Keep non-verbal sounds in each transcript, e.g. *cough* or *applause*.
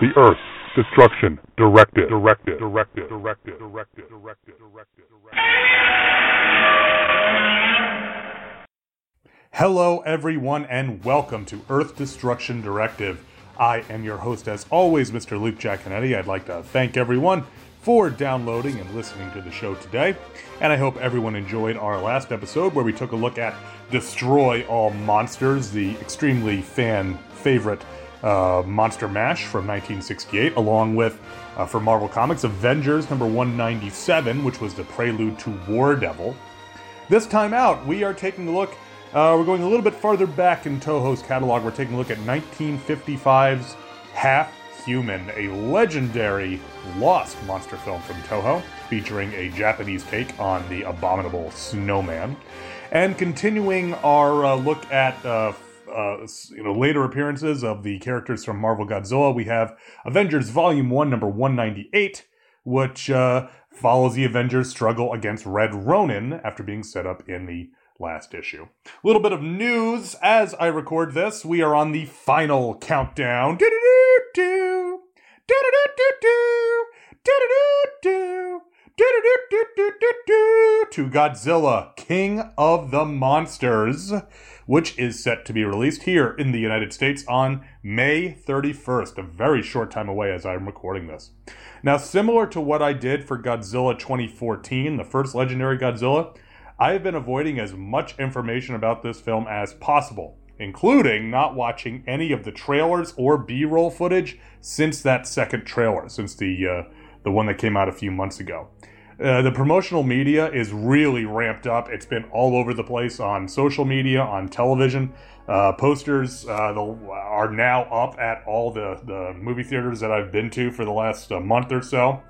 the Earth Destruction Directive. Directive. Directive. Directive. Directive. Directive. Directive. Hello, everyone, and welcome to Earth Destruction Directive. I am your host, as always, Mr. Luke Jaconetti. I'd like to thank everyone for downloading and listening to the show today. And I hope everyone enjoyed our last episode where we took a look at Destroy All Monsters, the extremely fan favorite uh, Monster Mash from 1968, along with, uh, for Marvel Comics, Avengers number 197, which was the prelude to War Devil. This time out, we are taking a look, uh, we're going a little bit farther back in Toho's catalog. We're taking a look at 1955's Half Human, a legendary lost monster film from Toho, featuring a Japanese take on the abominable snowman. And continuing our uh, look at uh, uh, you know later appearances of the characters from Marvel Godzilla, we have Avengers Volume One, number one ninety eight, which uh, follows the Avengers' struggle against Red Ronin after being set up in the last issue. A little bit of news as I record this. We are on the final countdown. Do-do-do-do. To Godzilla, King of the Monsters, which is set to be released here in the United States on May 31st, a very short time away as I'm recording this. Now, similar to what I did for Godzilla 2014, the first legendary Godzilla, I have been avoiding as much information about this film as possible, including not watching any of the trailers or B-roll footage since that second trailer, since the uh, the one that came out a few months ago. Uh, the promotional media is really ramped up. It's been all over the place on social media, on television. Uh, posters uh, are now up at all the, the movie theaters that I've been to for the last uh, month or so.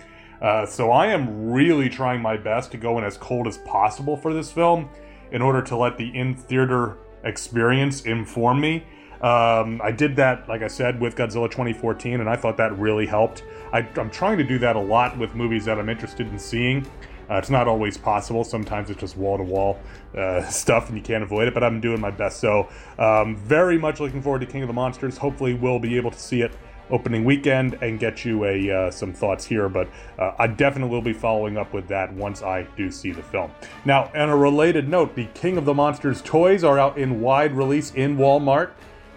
Uh, so I am really trying my best to go in as cold as possible for this film in order to let the in theater experience inform me. Um, I did that, like I said, with Godzilla 2014, and I thought that really helped. I, am trying to do that a lot with movies that I'm interested in seeing. Uh, it's not always possible. Sometimes it's just wall to wall stuff and you can't avoid it, but I'm doing my best. So, um, very much looking forward to King of the Monsters. Hopefully, we'll be able to see it opening weekend and get you a uh, some thoughts here. But uh, I definitely will be following up with that once I do see the film. Now, on a related note, the King of the Monsters toys are out in wide release in Walmart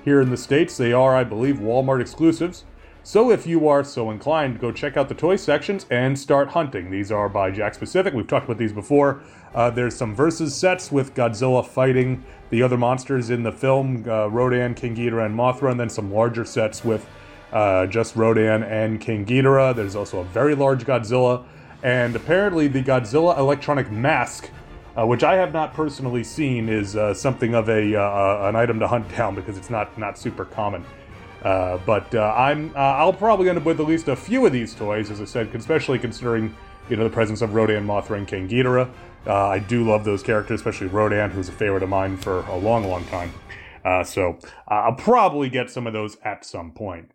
here in the States. They are, I believe, Walmart exclusives. So if you are so inclined, go check out the toy sections and start hunting. These are by Jakks Pacific. We've talked about these before. Uh, there's some versus sets with Godzilla fighting the other monsters in the film, uh, Rodan, King Ghidorah, and Mothra, and then some larger sets with uh, just Rodan and King Ghidorah. There's also a very large Godzilla, and apparently the Godzilla electronic mask, uh, which I have not personally seen, is uh, something of a uh, an item to hunt *laughs* down because it's not not super common. Uh, but uh, I'm uh, I'll probably end up with at least a few of these toys, as I said, especially considering you know the presence of Rodan, Mothra, and King Ghidorah. Uh, I do love those characters, especially Rodan, who's a favorite of mine for a long, long time. Uh, so I'll probably get some of those at some point.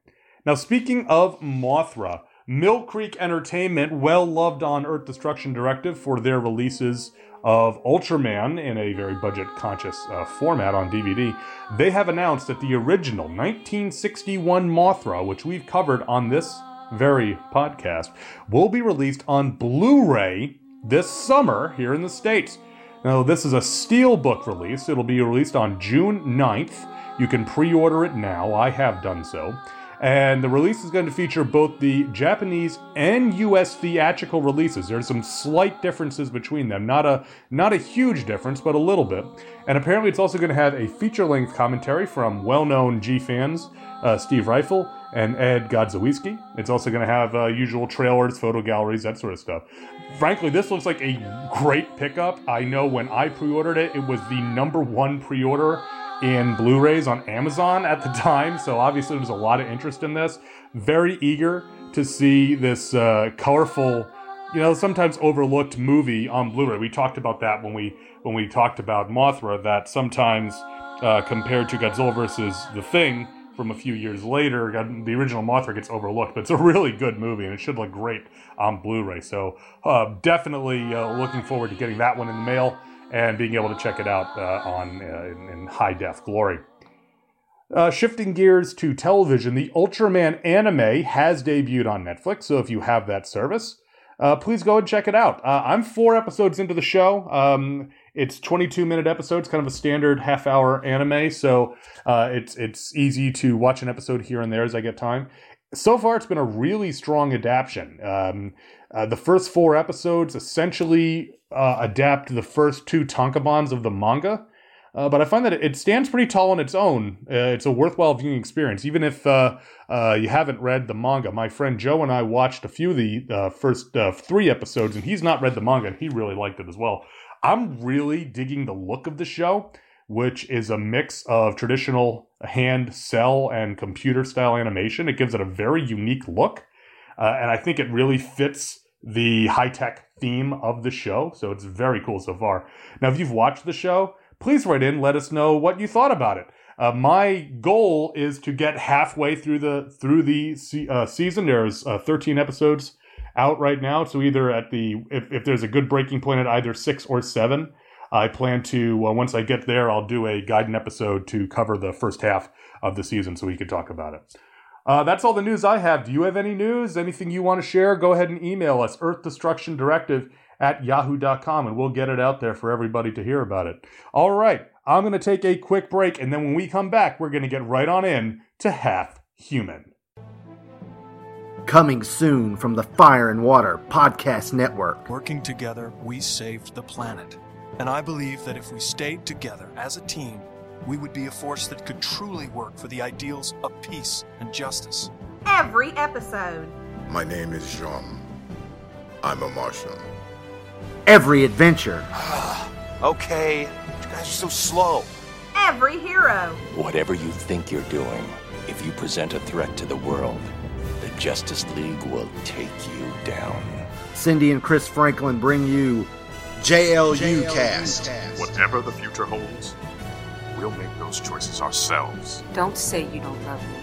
Now, speaking of Mothra, Mill Creek Entertainment, well loved on Earth Destruction Directive for their releases of Ultraman in a very budget conscious uh, format on DVD, they have announced that the original 1961 Mothra, which we've covered on this very podcast, will be released on Blu ray this summer here in the States. Now, this is a steelbook release. It'll be released on June 9th. You can pre order it now. I have done so. And the release is going to feature both the Japanese and US theatrical releases. There's some slight differences between them. Not a not a huge difference, but a little bit. And apparently it's also going to have a feature-length commentary from well-known G fans, uh, Steve Ryfle and Ed Godziszewski. It's also going to have uh, usual trailers, photo galleries, that sort of stuff. Frankly, this looks like a great pickup. I know when I pre-ordered it, it was the number one pre-order in Blu rays on Amazon at the *laughs* time, so obviously there's a lot of interest in this. Very eager to see this uh, colorful, you know, sometimes overlooked movie on Blu ray. We talked about that when we when we talked about Mothra, that sometimes uh, compared to Godzilla versus The Thing, from a few years later. The original Mothra gets overlooked, but it's a *laughs* really good movie and it should look great on Blu-ray. So uh, definitely uh, looking forward to getting that one in the mail and being able to check it out uh, on uh, in, in, high def glory. Uh, shifting gears to television, the Ultraman anime has debuted on Netflix. So if you have that service, uh, please go and check it out. I'm four episodes into the show. Um, it's 22 minute episodes, kind of a standard half hour anime, so uh, it's it's easy to watch an episode here and there as I get time. So far, it's been a really strong adaptation. Um, uh, the first four episodes essentially uh, adapt the first two tankobons of the manga, uh, but I find that it stands pretty tall on its own. Uh, it's a worthwhile viewing experience, even if uh, uh, you haven't read the manga. My friend Joe and I watched a few of the first three episodes, and he's not read the manga, and he really liked it as well. I'm really digging the look of the show, which is a mix of traditional hand, cell, and computer style animation. It gives it a very unique look, uh, and I think it really fits the high tech theme of the show. So it's very cool so far. Now, if you've watched the show, please write in, let us know what you thought about it. Uh, my goal is to get halfway through the through the uh, season. There's uh, 13 episodes out right now. So either at the if, if there's a good breaking point at either six or seven, I plan to uh, once I get there, I'll do a guidance episode to cover the first half of the season, so we can talk about it. Uh, that's all the news I have. Do you have any news? Anything you want to share? Go ahead and email us, Earth Destruction Directive at yahoo.com, and we'll get it out there for everybody to hear about it. All right, I'm going to take a quick break, and then when we come back, we're going to get right on in to Half Human. Coming soon from the Fire and Water Podcast Network. Working together, we saved the planet. And I believe that if we stayed together as a team, we would be a force that could truly work for the ideals of peace and justice. Every episode. My name is Jean. I'm a Martian. Every adventure. *sighs* okay, you guys are so slow. Every hero. Whatever you think you're doing, if you present a threat to the world, the Justice League will take you down. Cindy and Chris Franklin bring you JLU, JLU Cast. Whatever the future holds, we'll make those choices ourselves. Don't say you don't love me.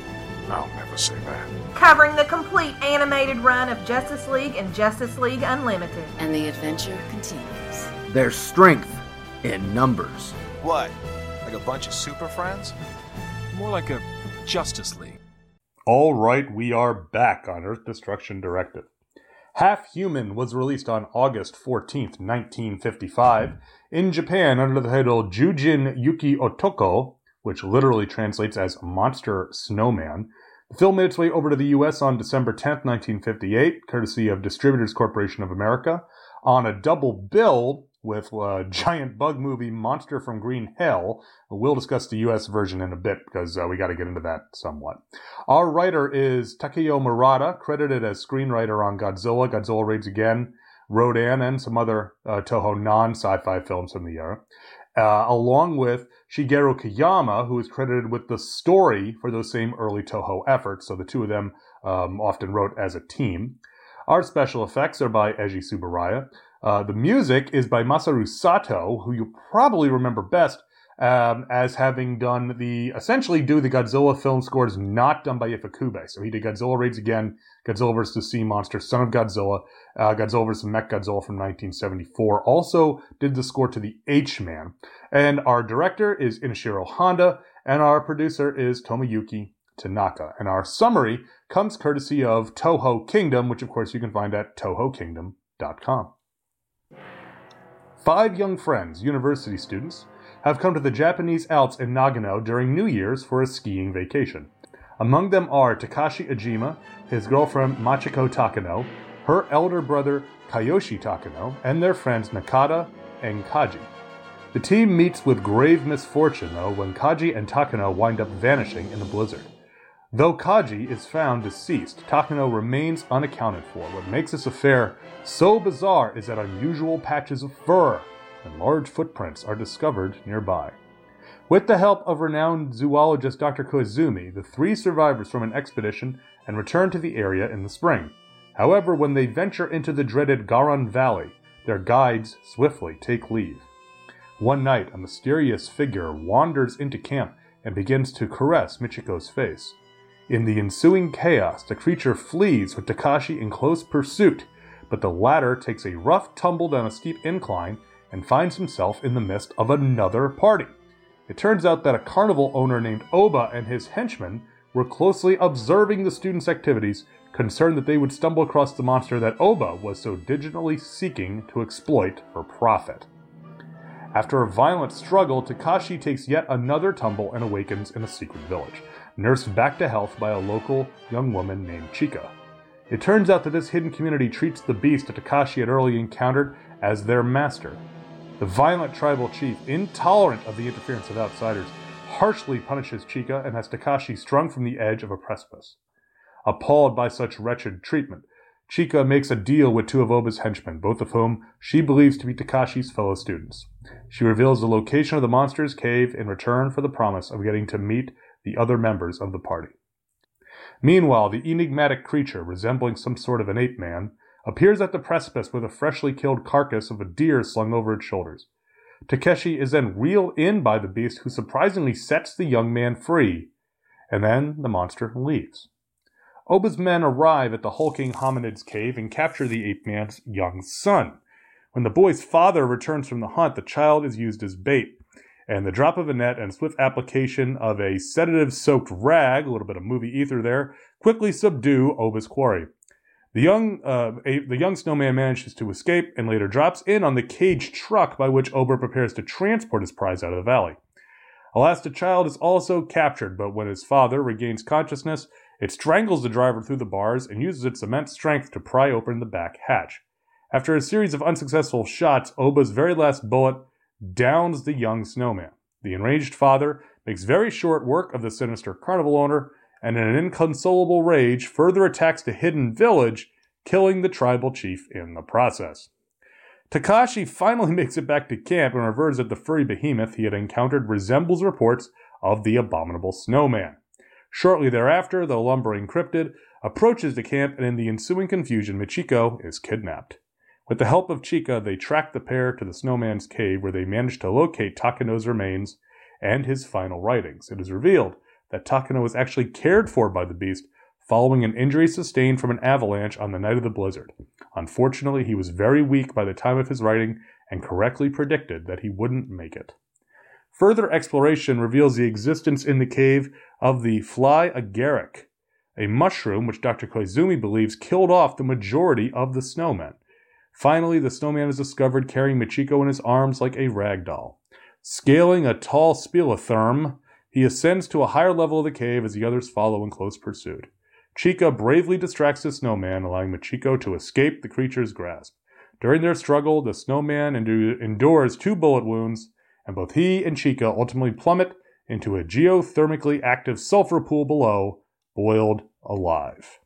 I'll never say that. Covering the complete animated run of Justice League and Justice League Unlimited. And the adventure continues. There's strength in numbers. What? Like a bunch of super friends? More like a Justice League. All right, we are back on Earth Destruction Directive. Half Human was released on August 14th, 1955, in Japan under the title Jujin Yuki Otoko, which literally translates as Monster Snowman. The film made its way over to the US on December 10th, 1958, courtesy of Distributors Corporation of America, on a double bill with a giant bug movie Monster from Green Hell. We'll discuss the US version in a bit because uh, we got to get into that somewhat. Our writer is Takeo Murata, credited as screenwriter on Godzilla, Godzilla Raids Again, Rodan, and some other uh, Toho non sci fi films from the era. Uh, along with Shigeru Kayama, who is credited with the story for those same early Toho efforts. So the two of them um, often wrote as a team. Our special effects are by Eiji Tsuburaya. Uh, the music is by Masaru Sato, who you probably remember best um, as having done the essentially do the Godzilla film scores not done by Ifukube. So he did Godzilla Raids Again, Godzilla vs. the Sea Monster, Son of Godzilla, uh, Godzilla vs. Mechagodzilla from 1974. Also did the score to the H Man. And our director is Ishiro Honda, and our producer is Tomoyuki Tanaka. And our summary comes courtesy of Toho Kingdom, which of course you can find at tohokingdom.com. Five young friends, university students, have come to the Japanese Alps in Nagano during New Year's for a skiing vacation. Among them are Takashi Ajima, his girlfriend Machiko Takano, her elder brother Kiyoshi Takano, and their friends Nakata and Kaji. The team meets with grave misfortune, though, when Kaji and Takano wind up vanishing in a blizzard. Though Kaji is found deceased, Takano remains unaccounted for. What makes this affair so bizarre is that unusual patches of fur and large footprints are discovered nearby. With the help of renowned zoologist Dr. Koizumi, the three survivors from an expedition and return to the area in the spring. However, when they venture into the dreaded Garon Valley, their guides swiftly take leave. One night, a mysterious figure wanders into camp and begins to caress Michiko's face. In the ensuing chaos, the creature flees with Takashi in close pursuit, but the latter takes a rough tumble down a steep incline and finds himself in the midst of another party. It turns out that a carnival owner named Oba and his henchmen were closely observing the students' activities, concerned that they would stumble across the monster that Oba was so diligently seeking to exploit for profit. After a violent struggle, Takashi takes yet another tumble and awakens in a secret village, nursed back to health by a local young woman named Chika. It turns out that this hidden community treats the beast that Takashi had early encountered as their master. The violent tribal chief, intolerant of the interference of outsiders, harshly punishes Chika and has Takashi strung from the edge of a precipice. Appalled by such wretched treatment, Chika makes a deal with two of Oba's henchmen, both of whom she believes to be Takashi's fellow students. She reveals the location of the monster's cave in return for the promise of getting to meet the other members of the party. Meanwhile, the enigmatic creature, resembling some sort of an ape man, appears at the precipice with a freshly killed carcass of a deer slung over its shoulders. Takeshi is then reeled in by the beast, who surprisingly sets the young man free, and then the monster leaves. Oba's men arrive at the hulking hominid's cave and capture the ape man's young son. When the boy's father returns from the hunt, the child is used as bait, and the drop of a net and swift application of a sedative soaked rag, a little bit of movie ether there, quickly subdue Oba's quarry. The young, uh, a, the young snowman manages to escape and later drops in on the caged truck by which Oba prepares to transport his prize out of the valley. Alas, the child is also captured, but when his father regains consciousness, it strangles the driver through the bars and uses its immense strength to pry open the back hatch. After a series of unsuccessful shots, Oba's very last bullet downs the young snowman. The enraged father makes very short work of the sinister carnival owner and in an inconsolable rage further attacks the hidden village, killing the tribal chief in the process. Takashi finally *laughs* makes it back to camp and reverts that the furry behemoth he had encountered resembles reports of the abominable snowman. Shortly thereafter, the lumbering cryptid approaches the camp, and in the ensuing confusion, Michiko is kidnapped. With the help of Chika, they track the pair to the snowman's cave, where they manage to locate Takano's remains and his final writings. It is revealed that Takano was actually cared for by the beast following an injury sustained from an avalanche on the night of the blizzard. Unfortunately, he was very weak by the time of his writing and correctly predicted that he wouldn't make it. Further exploration reveals the existence in the cave of the fly agaric, a mushroom which Dr. Koizumi believes killed off the majority of the snowmen. Finally, the snowman is discovered carrying Michiko in his arms like a rag doll. Scaling a tall speleothem, he ascends to a higher level of the cave as the others follow in close pursuit. Chika bravely distracts the snowman, allowing Michiko to escape the creature's grasp. During their struggle, the snowman endures two bullet wounds, and both he and Chika ultimately plummet into a geothermically active sulfur pool below, boiled alive.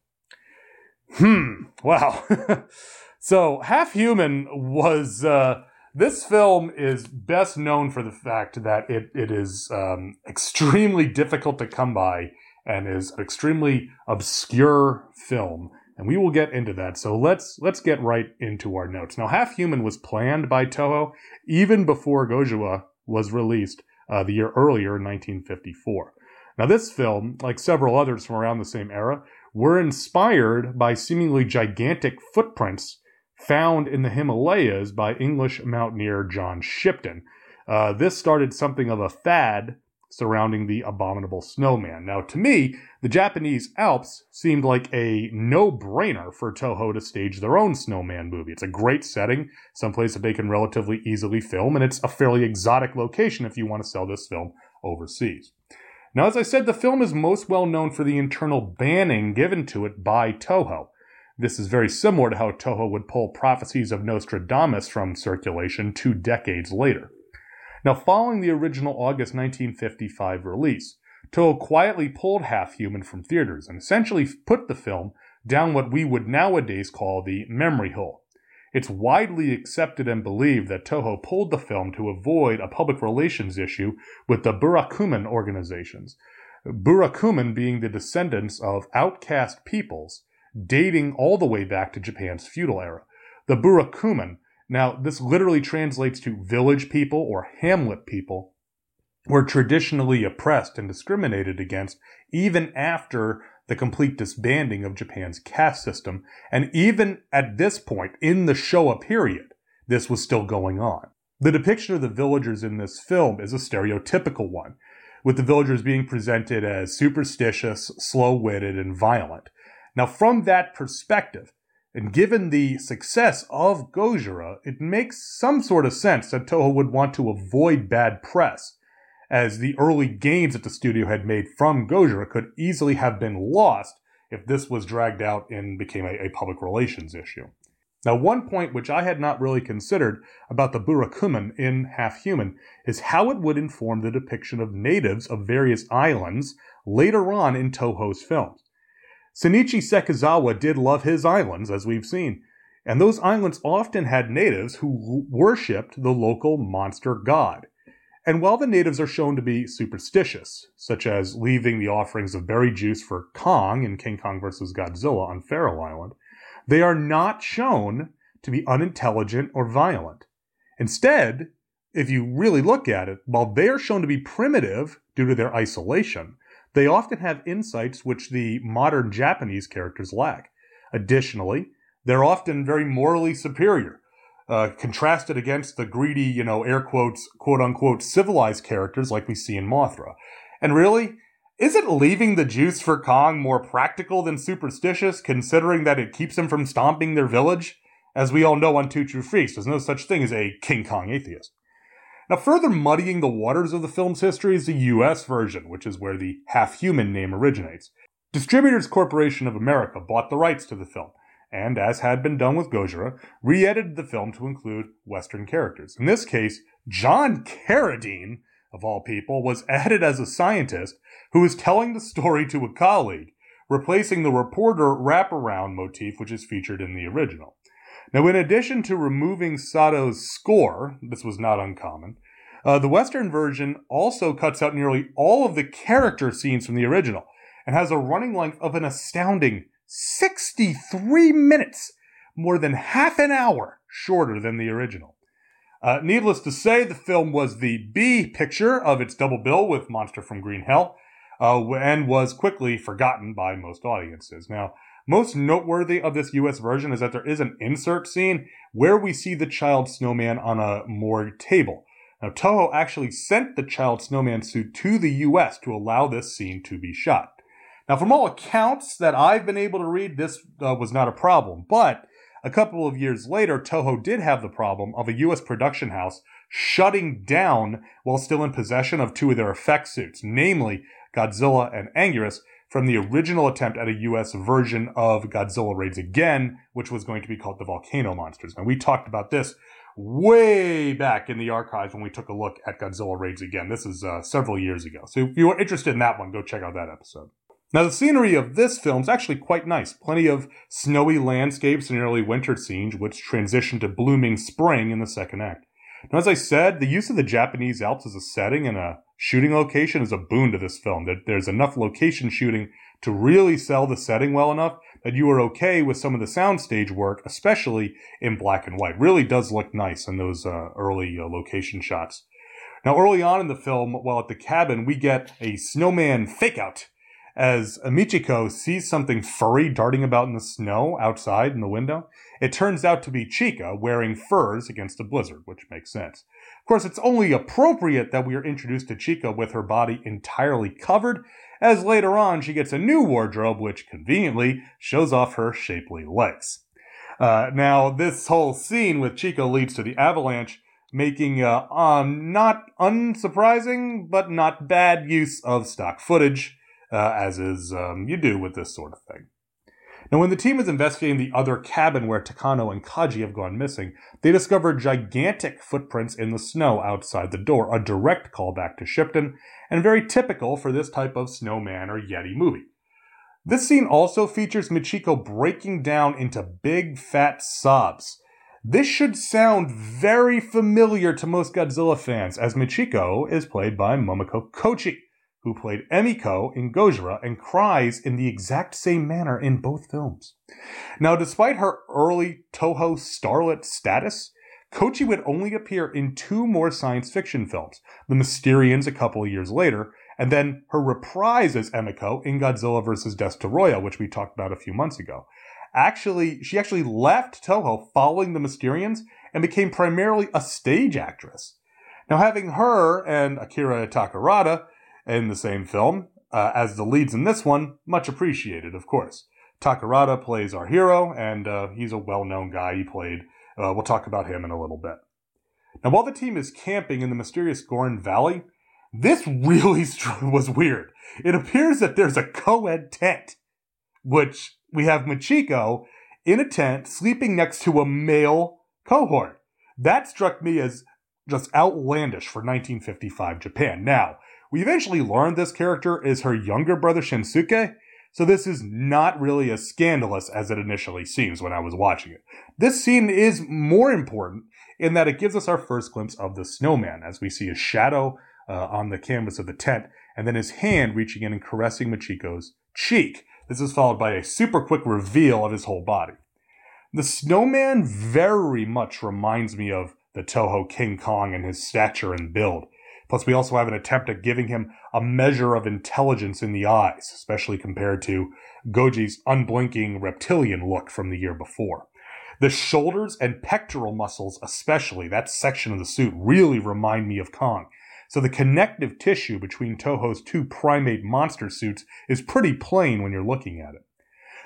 Hmm, wow. *laughs* so, Half Human was. Uh, this film is best known for the fact that it, it is um, extremely difficult to come by and is an extremely obscure film and we will get into that so let's let's get right into our notes now half human was planned by toho even before gojira was released uh, the year earlier in 1954 now this film like several others from around the same era were inspired by seemingly gigantic footprints found in the Himalayas by English mountaineer John Shipton. Uh, this started something of a fad surrounding the abominable snowman. Now, to me, the Japanese Alps seemed like a no brainer for Toho to stage their own snowman movie. It's a great setting, someplace that they can relatively easily film, and it's a fairly exotic location if you want to sell this film overseas. Now, as I said, the film is most well known for the internal banning given to it by Toho. This is very similar to how Toho would pull prophecies of Nostradamus from circulation two decades later. Now, following the original August 1955 release, Toho quietly pulled Half Human from theaters and essentially put the film down what we would nowadays call the memory hole. It's widely accepted and believed that Toho pulled the film to avoid a public relations issue with the Burakumin organizations. Burakumin being the descendants of outcast peoples dating all the way back to Japan's feudal era. The Burakumin, now this literally translates to village people or hamlet people, were traditionally oppressed and discriminated against even after the complete disbanding of Japan's caste system. And even at this point in the Showa period, this was still going on. The depiction of the villagers in this film is a stereotypical one, with the villagers being presented as superstitious, slow witted, and violent. Now, from that perspective, and given the success of Gojira, it makes some sort of sense that Toho would want to avoid bad press as the early gains that the studio had made from Gojira could easily have been lost if this was dragged out and became a, a public relations issue. Now, one point which I had not really considered about the Burakumin in Half Human is how it would inform the depiction of natives of various islands later on in Toho's films. Shinichi Sekizawa did love his islands, as we've seen, and those islands often had natives who worshipped the local monster god. And while the natives are shown to be superstitious, such as leaving the offerings of berry juice for Kong in King Kong vs. Godzilla on Faro Island, they are not shown to be unintelligent or violent. Instead, if you really look at it, while they are shown to be primitive due to their isolation, they often have insights which the modern Japanese characters lack. Additionally, they're often very morally superior, uh, contrasted against the greedy, you know, air quotes, quote unquote, civilized characters like we see in Mothra. And really, isn't leaving the juice for Kong more practical than superstitious, considering that it keeps him from stomping their village? As we all know on Two True Freaks, there's no such thing as a King Kong atheist. Now, further muddying the waters of the film's history is the US version, which is where the half human name originates. Distributors Corporation of America bought the rights to the film, and, as had been done with Gojira, re edited the film to include Western characters. In this case, John Carradine, of all people, was *laughs* added as a scientist who was telling the story to a colleague, replacing the reporter wraparound motif which is featured in the original. Now, in addition to removing Sato's score, this was not uncommon, uh, the Western version also cuts out nearly all of the character scenes from the original and has a running length of an astounding 63 minutes, more than half an hour shorter than the original. Uh, needless to say, the film was the B picture of its double bill with Monster from Green Hell, uh, and was quickly forgotten by most audiences. Now, most noteworthy of this US version is that there is an insert scene where we see the child snowman on a morgue table. Now, Toho actually sent the child snowman suit to the US to allow this scene to be shot. Now, from all accounts that I've been able to read, this uh, was not a problem. But a couple of years later, Toho did have the problem of a U.S. production house shutting down while still in possession of two of their effect suits, namely Godzilla and Anguirus, from the original attempt at a US version of Godzilla Raids Again, which was going to be called the Volcano Monsters. And we talked about this way back in the archives when we took a look at Godzilla Raids Again. This is uh, several years ago. So if you are interested in that one, go check out that episode. Now, the scenery of this film is actually quite nice. Plenty of snowy landscapes and early winter scenes, which transition to blooming spring in the second act. Now, as I said, the use of the Japanese Alps as a setting and a shooting location is a boon to this film. That There's enough location shooting to really sell the setting well enough that you are okay with some of the soundstage work, especially in black and white. Really does look nice in those uh, early uh, location shots. Now, early on in the film, while at the cabin, we get a snowman fake out as Michiko sees something furry darting about in the snow outside in the window. It turns out to be Chika wearing furs against a blizzard, which makes sense. Of course, it's only appropriate that we are introduced to Chika with her body entirely covered, as later on she gets a new wardrobe which conveniently shows off her shapely legs. Uh, now, this whole scene with Chika leads to the avalanche, making uh, um, not unsurprising, but not bad use of stock footage uh, as is um, you do with this sort of thing. Now, when the team is investigating the other cabin where Takano and Kaji have gone missing, they discover gigantic footprints in the snow outside the door, a direct callback to Shipton, and very typical for this type of snowman or Yeti movie. This scene also features Michiko breaking down into big fat sobs. This should sound very familiar to most Godzilla fans, as Michiko is played by Momoko Kochi, who played Emiko in Gojira and cries in the exact same manner in both films. Now, despite her early Toho starlet status, Kochi would only appear in two more science fiction films, The Mysterians a couple of years later, and then her reprise as Emiko in Godzilla vs. Destoroyah, which we talked about a few months ago. Actually, she actually left Toho following The Mysterians and became primarily a stage actress. Now, having her and Akira Takarada in the same film uh, as the leads in this one, much appreciated, of course. Takarada plays our hero, and uh, he's a well known guy. He played, uh, we'll talk about him in a little bit. Now, while the team is camping in the mysterious Goron Valley, this really *laughs* was weird. It appears that there's a co ed tent, which we have Michiko in a tent sleeping next to a male cohort. That struck me as just outlandish for 1955 Japan. Now, we eventually learned this character is her younger brother Shinsuke, so this is not really as scandalous as it initially seems when I was watching it. This scene is more important in that it gives us our first glimpse of the snowman as we see a shadow uh, on the canvas of the tent and then his hand reaching in and caressing Michiko's cheek. This is followed by a super quick reveal of his whole body. The snowman very much reminds me of the Toho King Kong in his stature and build. Plus, we also have an attempt at giving him a measure of intelligence in the eyes, especially compared to Goji's unblinking reptilian look from the year before. The shoulders and pectoral muscles, especially that section of the suit, really remind me of Kong. So the connective tissue between Toho's two primate monster suits is pretty plain when you're looking at it.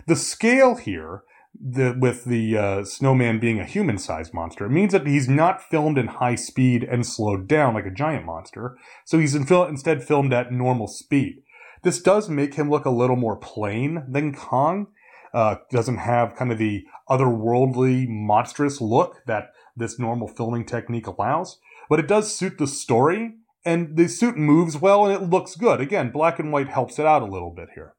The scale here the, with the uh, snowman being a human sized monster, it means that he's not filmed in high speed and slowed down like a giant monster. So he's in fil- instead filmed at normal speed. This does make him look a little more plain than Kong. Uh, doesn't have kind of the otherworldly, monstrous look that this normal filming technique allows, but it does suit the story, and the suit moves well and it looks good. Again, black and white helps it out a little bit here.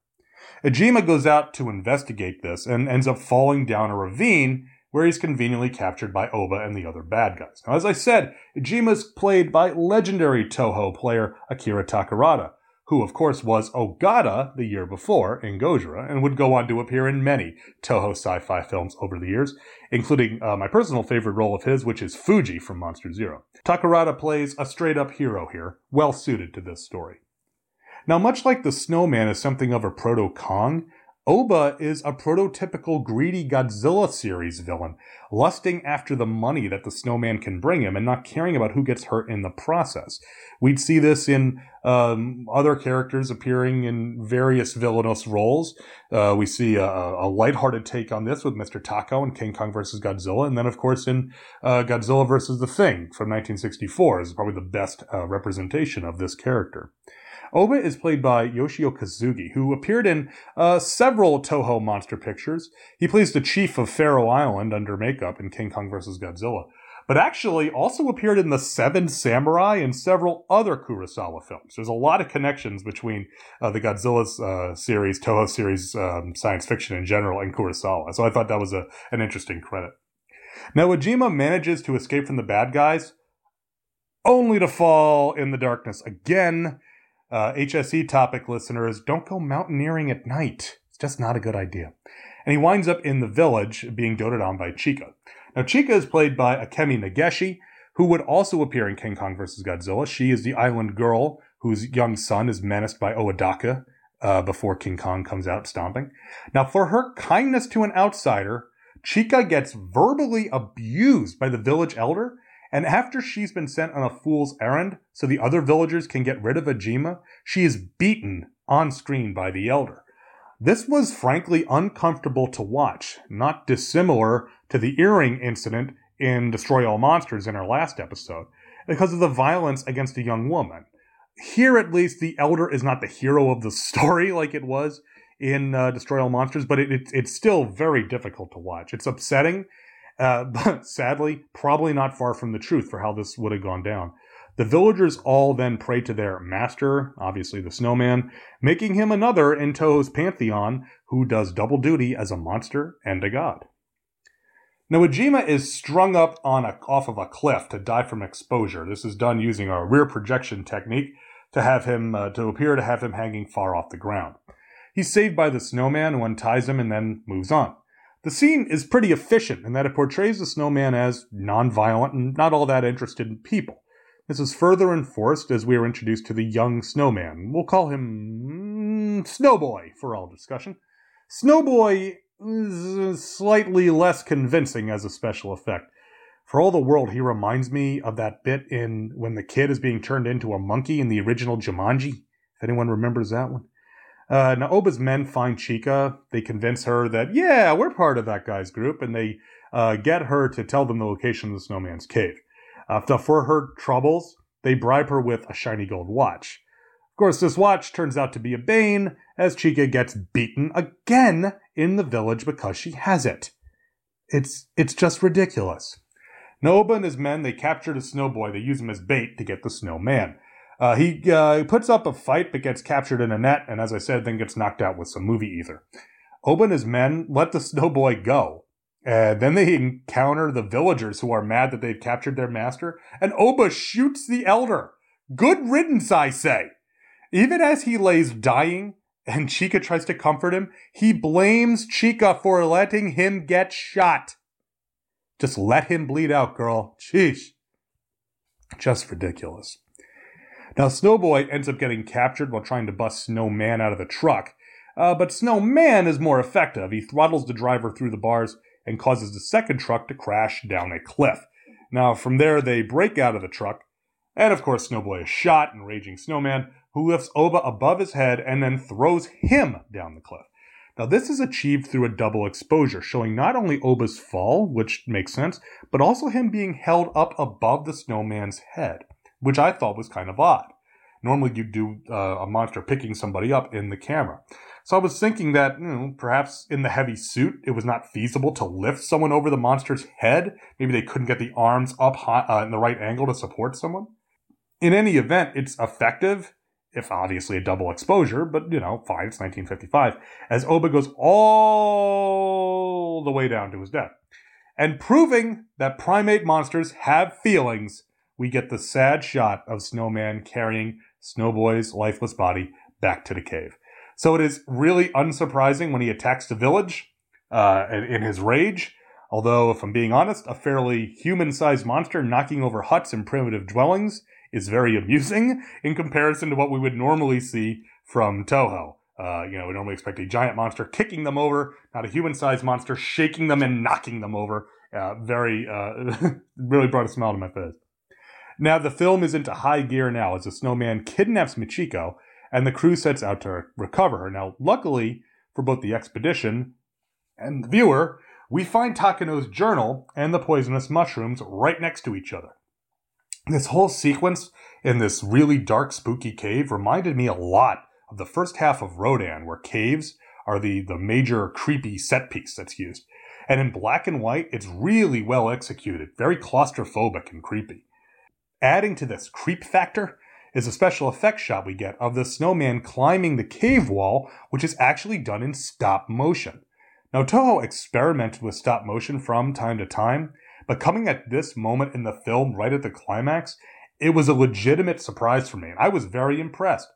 Ijima goes out to investigate this and ends up falling down a ravine where he's conveniently captured by Oba and the other bad guys. Now, as I said, Ijima's played by legendary Toho player Akira Takarada, who of course was Ogata the year before in Gojira and would go on to appear in many Toho sci-fi films over the years, including uh, my personal favorite role of his, which is Fuji from Monster Zero. Takarada plays a straight-up hero here, well suited to this story. Now, much like the snowman is something of a proto Kong, Oba is a prototypical greedy Godzilla series villain, lusting after the money that the snowman can bring him and not caring about who gets hurt in the process. We'd see this in um, other characters appearing in various villainous roles. Uh, we see a, a lighthearted take on this with Mr. Tako and King Kong vs. Godzilla. And then, of course, in uh, Godzilla vs. The Thing from 1964 is probably the best uh, representation of this character. Oba is played by Yoshio Kosugi, who appeared in uh, several Toho monster pictures. He plays the chief of Faro Island under makeup in King Kong vs. Godzilla, but actually also appeared in The Seven Samurai and several other Kurosawa films. There's a lot of connections between uh, the Godzilla uh, series, Toho series, um, science fiction in general, and Kurosawa. So I thought that was a, an interesting credit. Now, Ijima manages to escape from the bad guys, only to fall in the darkness again uh, HSE topic listeners, don't go mountaineering at night. It's just not a good idea. And he winds up in the village being doted on by Chika. Now, Chika is played by Akemi Negishi, who would also appear in King Kong vs. Godzilla. She is the island girl whose young son is menaced by Oodako uh, before King Kong comes out stomping. Now, for her kindness to an outsider, Chika gets verbally abused by the village elder and after she's been sent on a fool's errand so the other villagers can get rid of Ajima, she is beaten on screen by the elder. This was frankly uncomfortable to watch, not dissimilar to the earring incident in Destroy All Monsters in our last episode, because of the violence against a young woman. Here, at least, the elder is not the hero of the *laughs* story like it was in uh, Destroy All Monsters, but it, it, it's still very difficult to watch. It's upsetting uh, *laughs* but sadly, probably not far from the truth for how this would have gone down. The villagers all then pray to their master, obviously the snowman, making him another in Toho's pantheon who does double duty as a monster and a god. Now, Ujima is strung up on a, off of a cliff to die from exposure. This is done using a rear projection technique to have him uh, to appear to have him hanging far off the ground. He's saved by the snowman who unties him and then moves on. The scene is pretty efficient in that it portrays the snowman as nonviolent and not all that interested in people. This is further enforced as we are introduced to the young snowman. We'll call him mm, Snowboy for all discussion. Snowboy is slightly less convincing as a special effect. For all the world, he reminds me of that bit in when the kid is being turned into a monkey in the original Jumanji. If anyone remembers that one. Uh, now, Oba's men find Chika. They convince her that, yeah, we're part of that guy's group, and they uh, get her to tell them the location of the snowman's cave. After for her troubles, they bribe her with a shiny gold watch. Of course, this watch turns out to be a bane, as Chika gets beaten again in the village because she has it. It's it's just ridiculous. Oba and his men they capture the snowboy. They use him as bait to get the snowman. Uh, he uh, puts up a fight but gets captured in a net, and as I said, then gets knocked out with some movie ether. Oba and his men let the snowboy go. And then they encounter the villagers who are mad that they've captured their master, and Oba shoots the elder. Good riddance, I say. Even as he lays dying and Chika tries to comfort him, he blames Chika for letting him get shot. Just let him bleed out, girl. Sheesh. Just ridiculous. Now, Snowboy ends up getting captured while trying to bust Snowman out of the truck. Uh, but Snowman is more effective. He throttles the driver through the bars and causes the second truck to crash down a cliff. Now, from there, they break out of the truck, and of course, Snowboy is shot and Raging Snowman, who lifts Oba above his head and then throws him down the cliff. Now, this is achieved through a double exposure, showing not only Oba's fall, which makes sense, but also him being held up above the snowman's head which I thought was kind of odd. Normally, you do uh, a monster picking somebody up in the camera. So I was thinking that, you know, perhaps in the heavy suit, it was not feasible to lift someone over the monster's head. Maybe they couldn't get the arms up high, uh, in the right angle to support someone. In any event, it's effective, if obviously a double exposure, but you know, fine, it's 1955, as Oba goes all the way down to his death. And proving that primate monsters have feelings we get the sad shot of Snowman carrying Snowboy's lifeless body back to the cave. So it is really unsurprising when he attacks the village uh, in his rage. Although, if I'm being honest, a fairly human sized monster knocking over huts and primitive dwellings is very amusing *laughs* in comparison to what we would normally see from Toho. Uh, you know, we normally expect a giant monster kicking them over, not a human sized monster shaking them and knocking them over. Uh, very, uh, *laughs* really brought a smile to my face. Now, the film is into high gear now as the snowman kidnaps Michiko and the crew sets out to recover her. Now, luckily for both the expedition and the viewer, we find Takano's journal and the poisonous mushrooms right next to each other. This whole sequence in this really dark, spooky cave reminded me a lot of the first half of Rodan, where caves are the, the major creepy set piece that's used. And in black and white, it's really well executed, very claustrophobic and creepy. Adding to this creep factor is a special effects shot we get of the snowman climbing the cave wall, which is actually done in stop motion. Now, Toho experimented with stop motion from time to time, but coming at this moment in the film, right at the climax, it was a legitimate surprise for me, and I was very impressed.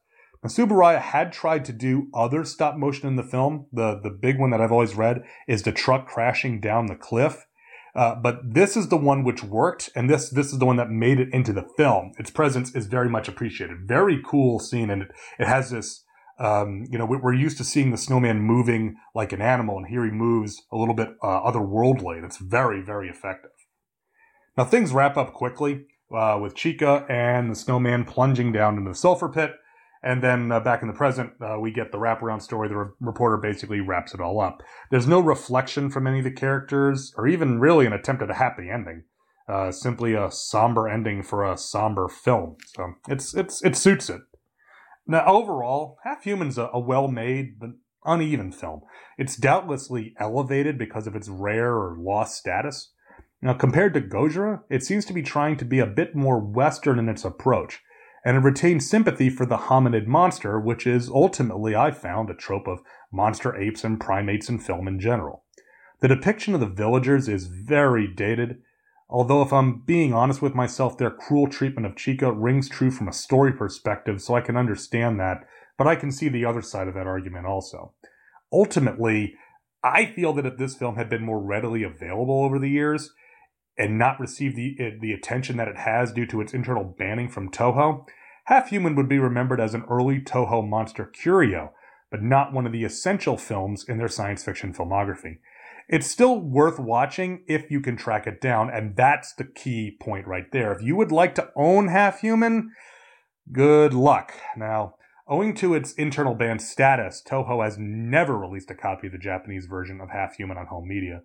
Now, Tsuburaya had tried to do other stop motion in the film. The, the big one that I've always read is the truck crashing down the cliff. Uh, but this is the one which worked, and this this is the one that made it into the film. Its presence is very much appreciated. Very cool scene, and it, it has this. Um, you know, we're used to seeing the snowman moving like an animal, and here he moves a little bit uh, otherworldly, and it's very, very effective. Now things wrap up quickly uh, with Chika and the snowman plunging down into the sulfur pit. And then uh, back in the present, uh, we get the wraparound story. The re- reporter basically wraps it all up. There's no reflection from any of the characters, or even really an attempt at a happy ending. Uh, simply a somber ending for a somber film. So it's it's it suits it. Now overall, Half Human's a, a well-made but uneven film. It's doubtlessly elevated because of its rare or lost status. Now compared to Gojira, it seems to be trying to be a bit more Western in its approach and it retains sympathy for the hominid monster, which is ultimately, I found, a trope of monster apes and primates in film in general. The depiction of the villagers is very dated, although if I'm being honest with myself, their cruel treatment of Chika rings true from a story perspective, so I can understand that, but I can see the other side of that argument also. Ultimately, I feel that if this film had been more readily available over the years and not received the, the attention that it has due to its internal banning from Toho, Half Human would be remembered as an early Toho monster curio, but not one of the essential films in their science fiction filmography. It's still worth watching if you can track it down, and that's the key point right there. If you would like to own Half Human, good luck. Now, owing to its internal ban status, Toho has never released a copy of the Japanese version of Half Human on home media.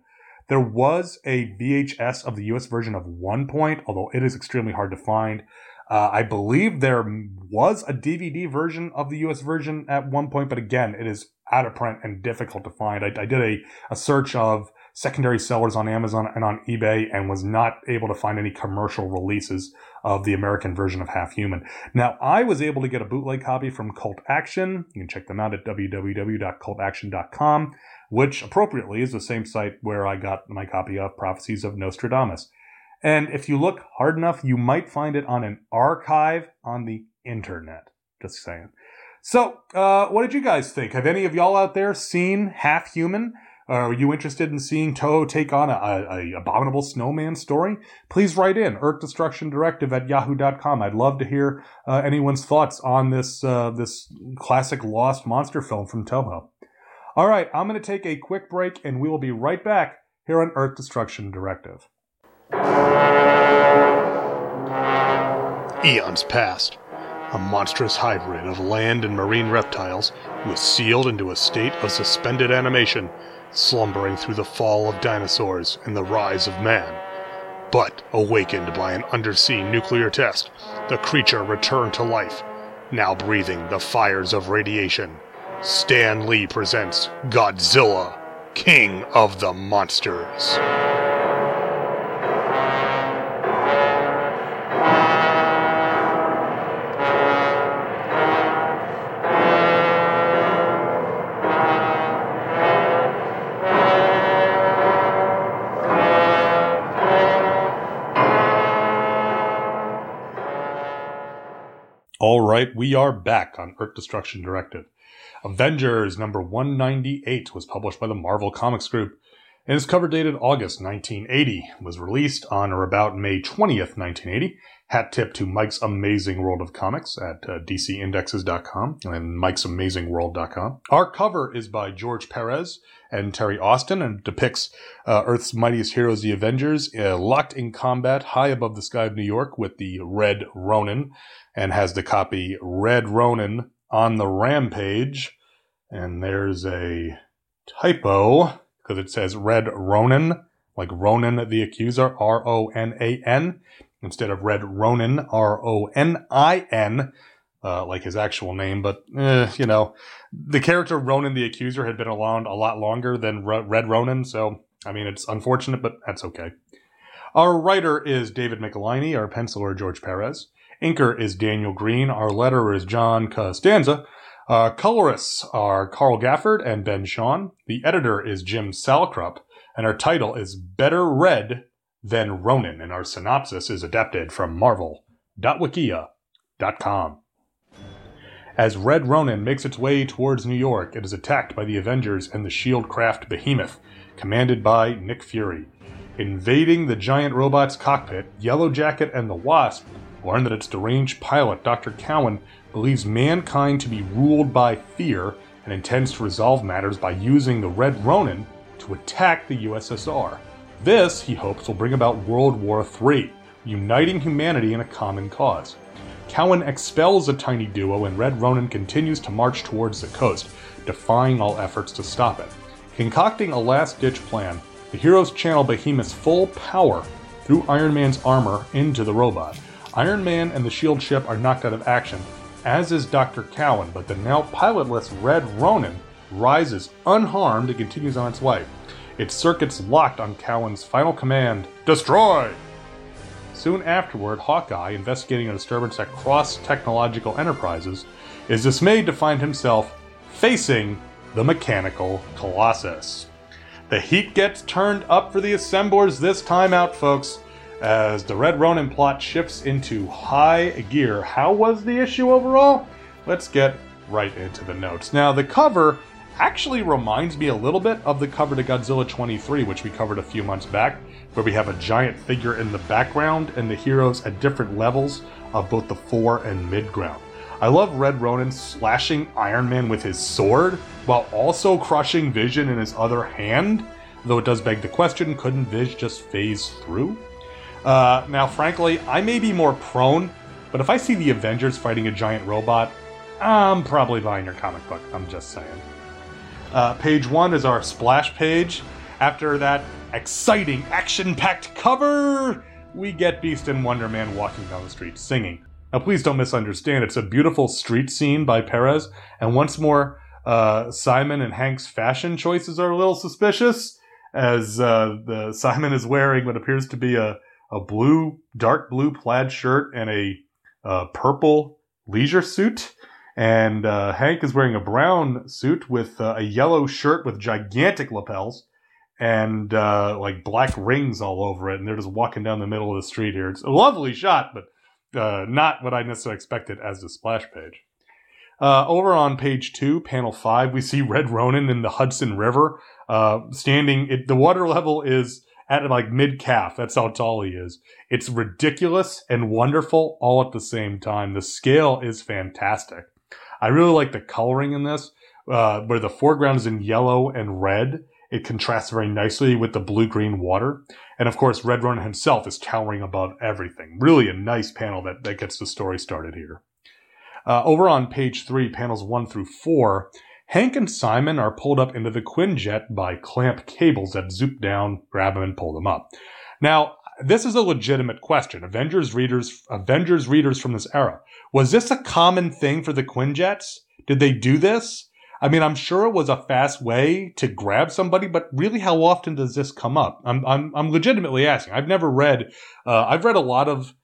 There was a VHS of the US version of one point, although it is extremely hard to find. Uh, I believe there was a DVD version of the US version at one point, but again, it is out of print and difficult to find. I, I did a, a search of secondary sellers on Amazon and on eBay and was not able to find any commercial releases of the American version of Half Human. Now, I was able to get a bootleg copy from Cult Action. You can check them out at www.cultaction.com, which appropriately is the same site where I got my copy of Prophecies of Nostradamus. And if you look hard enough, you might find it on an archive on the internet. Just saying. So, uh, what did you guys think? Have any of y'all out there seen Half Human? Are you interested in seeing Toho take on a, a, a, abominable snowman story? Please write in Earth Destruction Directive at yahoo.com. I'd love to hear uh, anyone's thoughts on this uh, this classic lost monster film from Toho. All right, I'm going to take a quick break, and we will be right back here on Earth Destruction Directive. Eons passed. A monstrous hybrid of land and marine reptiles was sealed into a state of suspended animation, slumbering through the fall of dinosaurs and the rise of man. But, awakened by an undersea nuclear test, the creature returned to life, now breathing the fires of radiation. Stan Lee presents Godzilla, King of the Monsters. All right, we are back on Earth Destruction Directive. Avengers number 198 was published by the Marvel Comics Group and is cover dated August 1980. Was released on or about May 20th, 1980. Hat tip to Mike's Amazing World of Comics at uh, dcindexes.com and mikesamazingworld.com. Our cover is by George Perez and Terry Austin and depicts uh, Earth's mightiest heroes, the Avengers, uh, locked in combat high above the sky of New York with the Red Ronin and has the copy Red Ronin on the Rampage. And there's a typo because it says Red Ronan, like Ronan the Accuser, R O N A N, instead of Red Ronin, R O N I N, uh, like his actual name. But, eh, you know, the character Ronan the Accuser had been around a lot longer than Red Ronan, so, I mean, it's unfortunate, but that's okay. Our writer is David Michelinie, our penciler George Perez. Inker is Daniel Green. Our letterer is John Costanza. Uh, colorists are Carl Gafford and Ben Sean. The editor is Jim Salicrup. And our title is Better Red Than Ronin. And our synopsis is adapted from marvel.wikia.com. As Red Ronin makes its way towards New York, it is attacked by the Avengers and the shield craft Behemoth, commanded by Nick Fury. Invading the giant robot's cockpit, Yellow Jacket and the Wasp learn that its deranged pilot, Dr. Cowan, believes mankind to be ruled by fear and intends to resolve matters by using the Red Ronin to attack the USSR. This, he hopes, will bring about World War III, uniting humanity in a common cause. Cowan expels the tiny duo and Red Ronin continues to march towards the coast, defying all efforts to stop it. Concocting a last ditch plan, the heroes channel Behemoth's full power through Iron Man's armor into the robot. Iron Man and the shield ship are knocked out of action, as is Dr. Cowan, but the now pilotless Red Ronin rises unharmed and continues on its way. Its circuits locked on Cowan's final command Destroy! Soon afterward, Hawkeye, investigating a disturbance at Cross Technological Enterprises, is dismayed to find himself facing the mechanical Colossus. The heat gets turned up for the assemblers this time out, folks, as the Red Ronin plot shifts into high gear. How was the issue overall? Let's get right into the notes. Now, the cover actually reminds me a little bit of the cover to Godzilla 23, which we covered a few months back, where we have a giant figure in the background and the heroes at different levels of both the fore and mid ground. I love Red Ronin slashing Iron Man with his sword while also crushing Vision in his other hand, though it does beg the question couldn't Viz just phase through? Uh, now, frankly, I may be more prone, but if I see the Avengers fighting a giant robot, I'm probably buying your comic book. I'm just saying. Uh, page one is our splash page. After that exciting, action packed cover, we get Beast and Wonder Man walking down the street singing. Now, please don't misunderstand. It's a beautiful street scene by Perez, and once more, uh, Simon and Hank's fashion choices are a little suspicious, as uh, the Simon is wearing what appears to be a, a blue, dark blue plaid shirt and a uh, purple leisure suit, and uh, Hank is wearing a brown suit with uh, a yellow shirt with gigantic lapels and uh, like black rings all over it, and they're just walking down the middle of the street here. It's a lovely shot, but uh, not what I necessarily expected as the splash page. Uh, over on page two, panel five, we see Red Ronin in the Hudson River, standing. It, the water level is at like mid calf. That's how tall he is. It's ridiculous and wonderful all at the same time. The scale is fantastic. I really like the coloring in this, uh, where the foreground is in yellow and red. It contrasts very nicely with the blue green water. And of course, Red himself is towering above everything. Really a nice panel that, that gets the story started here. Uh, over on page three, panels one through four, Hank and Simon are pulled up into the Quinjet by clamp cables that zoop down, grab them, and pull them up. Now, this is a legitimate question. Avengers readers, Avengers readers from this era, was this a common thing for the Quinjets? Did they do this? I mean, I'm sure it was a fast way to grab somebody, but really, how often does this come up? I'm I'm, I'm legitimately asking. I've never read. Uh, I've read a lot of.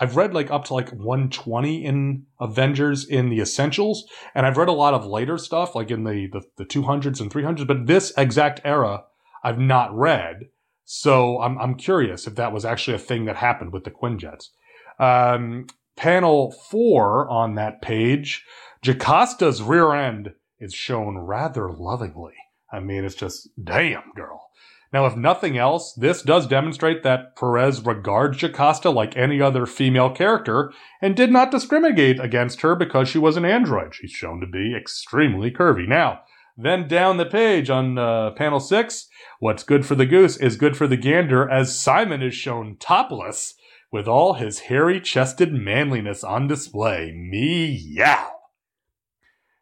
I've read like up to like 120 in Avengers in the Essentials, and I've read a lot of later stuff like in the the, the 200s and 300s. But this exact era, I've not read. So I'm I'm curious if that was actually a thing that happened with the Quinjets. Um, panel four on that page, Jocasta's rear end is shown rather lovingly. I mean, it's just, damn, girl. Now, if nothing else, this does demonstrate that Perez regards Jocasta like any other female character and did not discriminate against her because she was an android. She's shown to be extremely curvy. Now, then down the page on uh, panel six, what's good for the goose is good for the gander as Simon is shown topless with all his hairy chested manliness on display. Meow.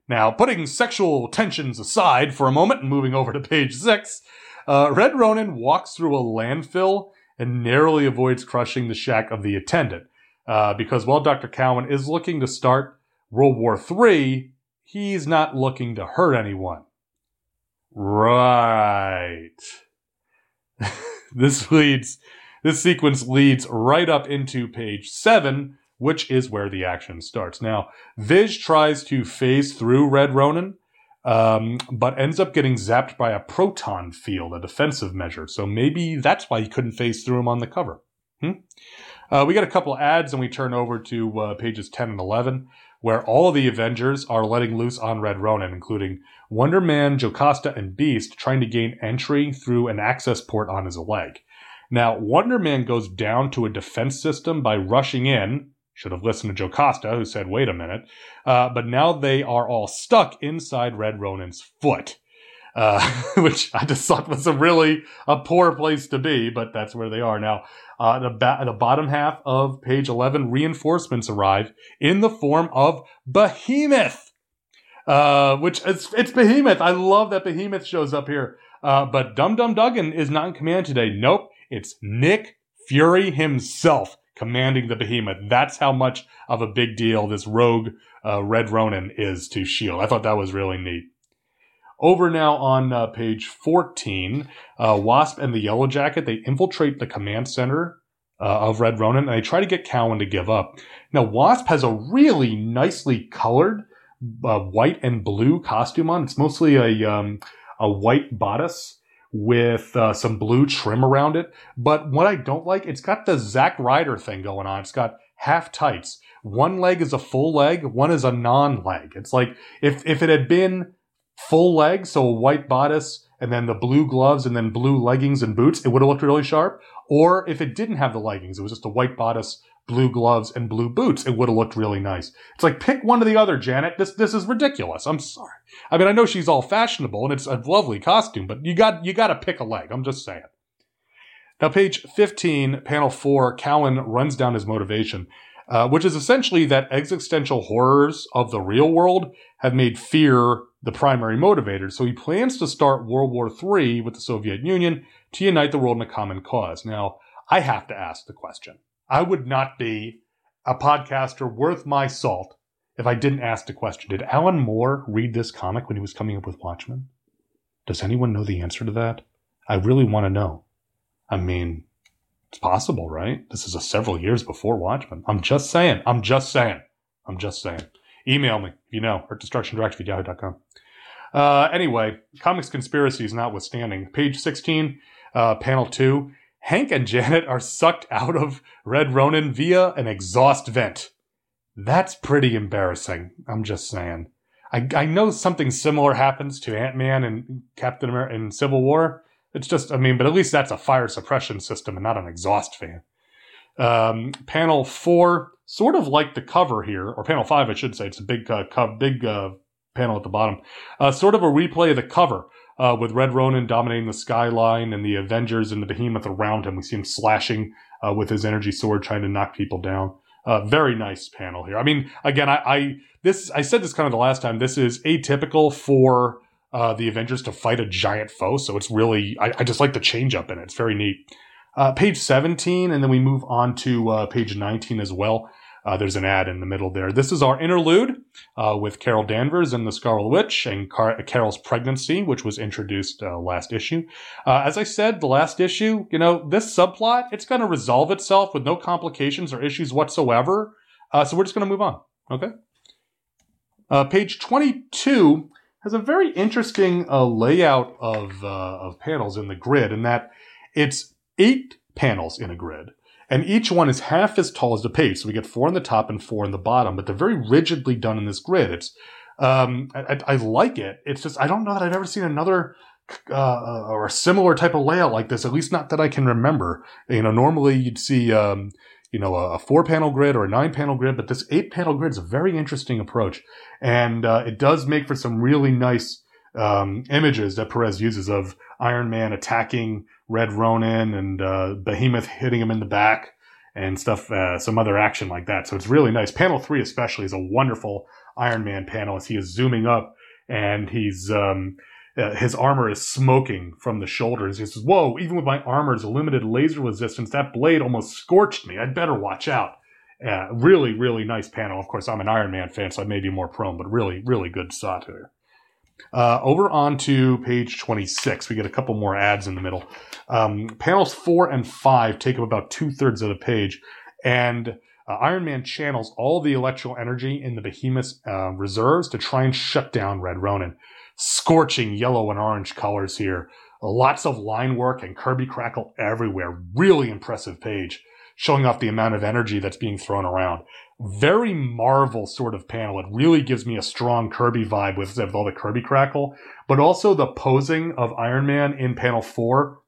Now, putting sexual tensions aside for a moment and moving over to page six, uh, Red Ronin walks through a landfill and narrowly avoids crushing the shack of the attendant. Uh, because while Dr. Cowan is looking to start World War III, he's not looking to hurt anyone. Right. *laughs* this leads, this sequence leads right up into page seven, which is where the action starts. Now, Viz tries to phase through Red Ronin, um, but ends up getting zapped by a proton field, a defensive measure. So maybe that's why he couldn't phase through him on the cover. Hmm? Uh, we get a couple ads and we turn over to uh, pages 10 and 11, where all of the Avengers are letting loose on Red Ronin, including Wonder Man, Jocasta, and Beast, trying to gain entry through an access port on his leg. Now, Wonder Man goes down to a defense system by rushing in, should have listened to Jocasta, who said, wait a minute. Uh, but now they are all stuck inside Red Ronin's foot. Uh, *laughs* which I just thought was a really a poor place to be, but that's where they are now. Uh, the, ba- the bottom half of page 11, reinforcements arrive in the form of Behemoth, uh, which it's, it's Behemoth. I love that Behemoth shows up here. Uh, but Dum Dum Dugan is not in command today. Nope, it's Nick Fury himself commanding the behemoth. That's how much of a big deal this rogue uh, Red Ronin is to S.H.I.E.L.D. I thought that was really neat. Over now on uh, page 14, uh, Wasp and the Yellow Jacket, they infiltrate the command center uh, of Red Ronin and they try to get Cowan to give up. Now, Wasp has a really nicely colored uh, white and blue costume on. It's mostly a, um, a white bodice with uh, some blue trim around it. But what I don't like, it's got the Zack Ryder thing going on. It's got half tights. One leg is a full leg, one is a non leg. It's like if, if it had been full leg, so a white bodice and then the blue gloves and then blue leggings and boots, it would have looked really sharp. Or if it didn't have the leggings, it was just a white bodice, blue gloves, and blue boots, it would have looked really nice. It's like pick one or the other, Janet. This this is ridiculous. I'm sorry. I mean, I know she's all fashionable and it's a lovely costume, but you got you got to pick a leg. I'm just saying. Now, page 15, panel four, Cowan runs down his motivation, uh, which is essentially that existential horrors of the real world have made fear the primary motivator. So he plans to start World War III with the Soviet Union to unite the world in a common cause. Now, I have to ask the question. I would not be a podcaster worth my salt if I didn't ask the question. Did Alan Moore read this comic when he was coming up with Watchmen? Does anyone know the answer to that? I really want to know. I mean, it's possible, right? This is a several years before Watchmen. I'm just saying. I'm just saying. I'm just saying. Email me if you know, or Uh, anyway, comics conspiracies notwithstanding. Page 16, uh, panel 2. Hank and Janet are sucked out of Red Ronin via an exhaust vent. That's pretty embarrassing. I'm just saying. I, I know something similar happens to Ant Man and Captain America in Civil War. It's just, I mean, but at least that's a fire suppression system and not an exhaust fan. Um, panel four, sort of like the cover here, or panel five, I should say. It's a big, uh, co- big uh, panel at the bottom. Uh, sort of a replay of the cover uh, with Red Ronin dominating the skyline and the Avengers and the Behemoth around him. We see him slashing uh, with his energy sword, trying to knock people down. Uh, very nice panel here. I mean, again, I, I this I said this kind of the last time. This is atypical for uh, the Avengers to fight a giant foe, so it's really I, I just like the change up in it. It's very neat. Uh, page 17, and then we move on to uh, page 19 as well. Uh, there's an ad in the middle there. This is our interlude uh, with Carol Danvers and the Scarlet Witch and Car- Carol's pregnancy, which was introduced uh, last issue. Uh, as I said, the last issue, you know, this subplot, it's going to resolve itself with no complications or issues whatsoever. Uh, so we're just going to move on. Okay. Uh, page 22 has a very interesting layout of, of panels in the grid in that it's eight panels in a grid and each one is half as tall as the page. So we get four on the top and four on the bottom, but they're very rigidly done in this grid. It's, um, I, I, like it. It's just, I don't know that I've ever seen another, uh, or a similar type of layout like this, at least not that I can remember. You know, normally you'd see, um, you know, a, a four panel grid or a nine panel grid, but this eight panel grid is a very interesting approach. And, uh, it does make for some really nice, um, images that Perez uses of Iron Man attacking Red Ronin and uh, Behemoth hitting him in the back and stuff, uh, some other action like that. So it's really nice. Panel three, especially, is a wonderful Iron Man panel as he is zooming up and he's um, uh, his armor is smoking from the shoulders. He says, "Whoa! Even with my armor's limited laser resistance, that blade almost scorched me. I'd better watch out." Uh, really, really nice panel. Of course, I'm an Iron Man fan, so I may be more prone, but really, really good satire. Uh, over on to page 26, we get a couple more ads in the middle. Um, panels four and five take up about two thirds of the page, and uh, Iron Man channels all the electrical energy in the Behemoth's uh, reserves to try and shut down Red Ronin. Scorching yellow and orange colors here. Lots of line work and Kirby crackle everywhere. Really impressive page showing off the amount of energy that's being thrown around very Marvel sort of panel. It really gives me a strong Kirby vibe with, with all the Kirby crackle, but also the posing of Iron Man in panel four,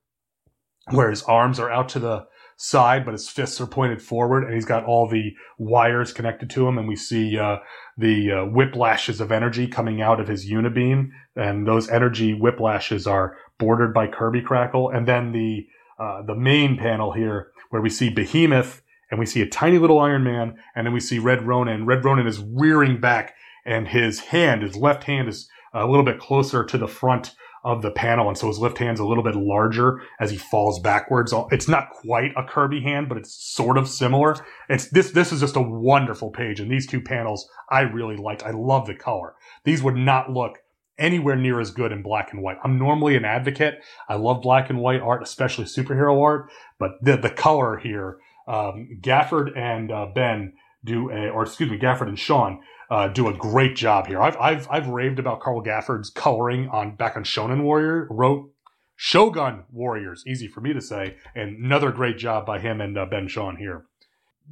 where his arms are out to the side, but his fists are pointed forward, and he's got all the wires connected to him, and we see uh, the uh, whiplashes of energy coming out of his unibeam, and those energy whiplashes are bordered by Kirby crackle, and then the uh, the main panel here where we see Behemoth and we see a tiny little Iron Man, and then we see Red Ronin. Red Ronin is rearing back, and his hand, his left hand, is a little bit closer to the front of the panel, and so his left hand's a little bit larger as he falls backwards. It's not quite a Kirby hand, but it's sort of similar. It's this. This is just a wonderful page, and these two panels I really liked. I love the color. These would not look anywhere near as good in black and white. I'm normally an advocate. I love black and white art, especially superhero art, but the the color here um, Gafford and uh, Ben do, a, or excuse me, Gafford and Sean uh, do a great job here. I've, I've I've raved about Carl Gafford's coloring on back on Shonen Warrior. Wrote Shogun Warriors. Easy for me to say. And another great job by him and uh, Ben Sean here.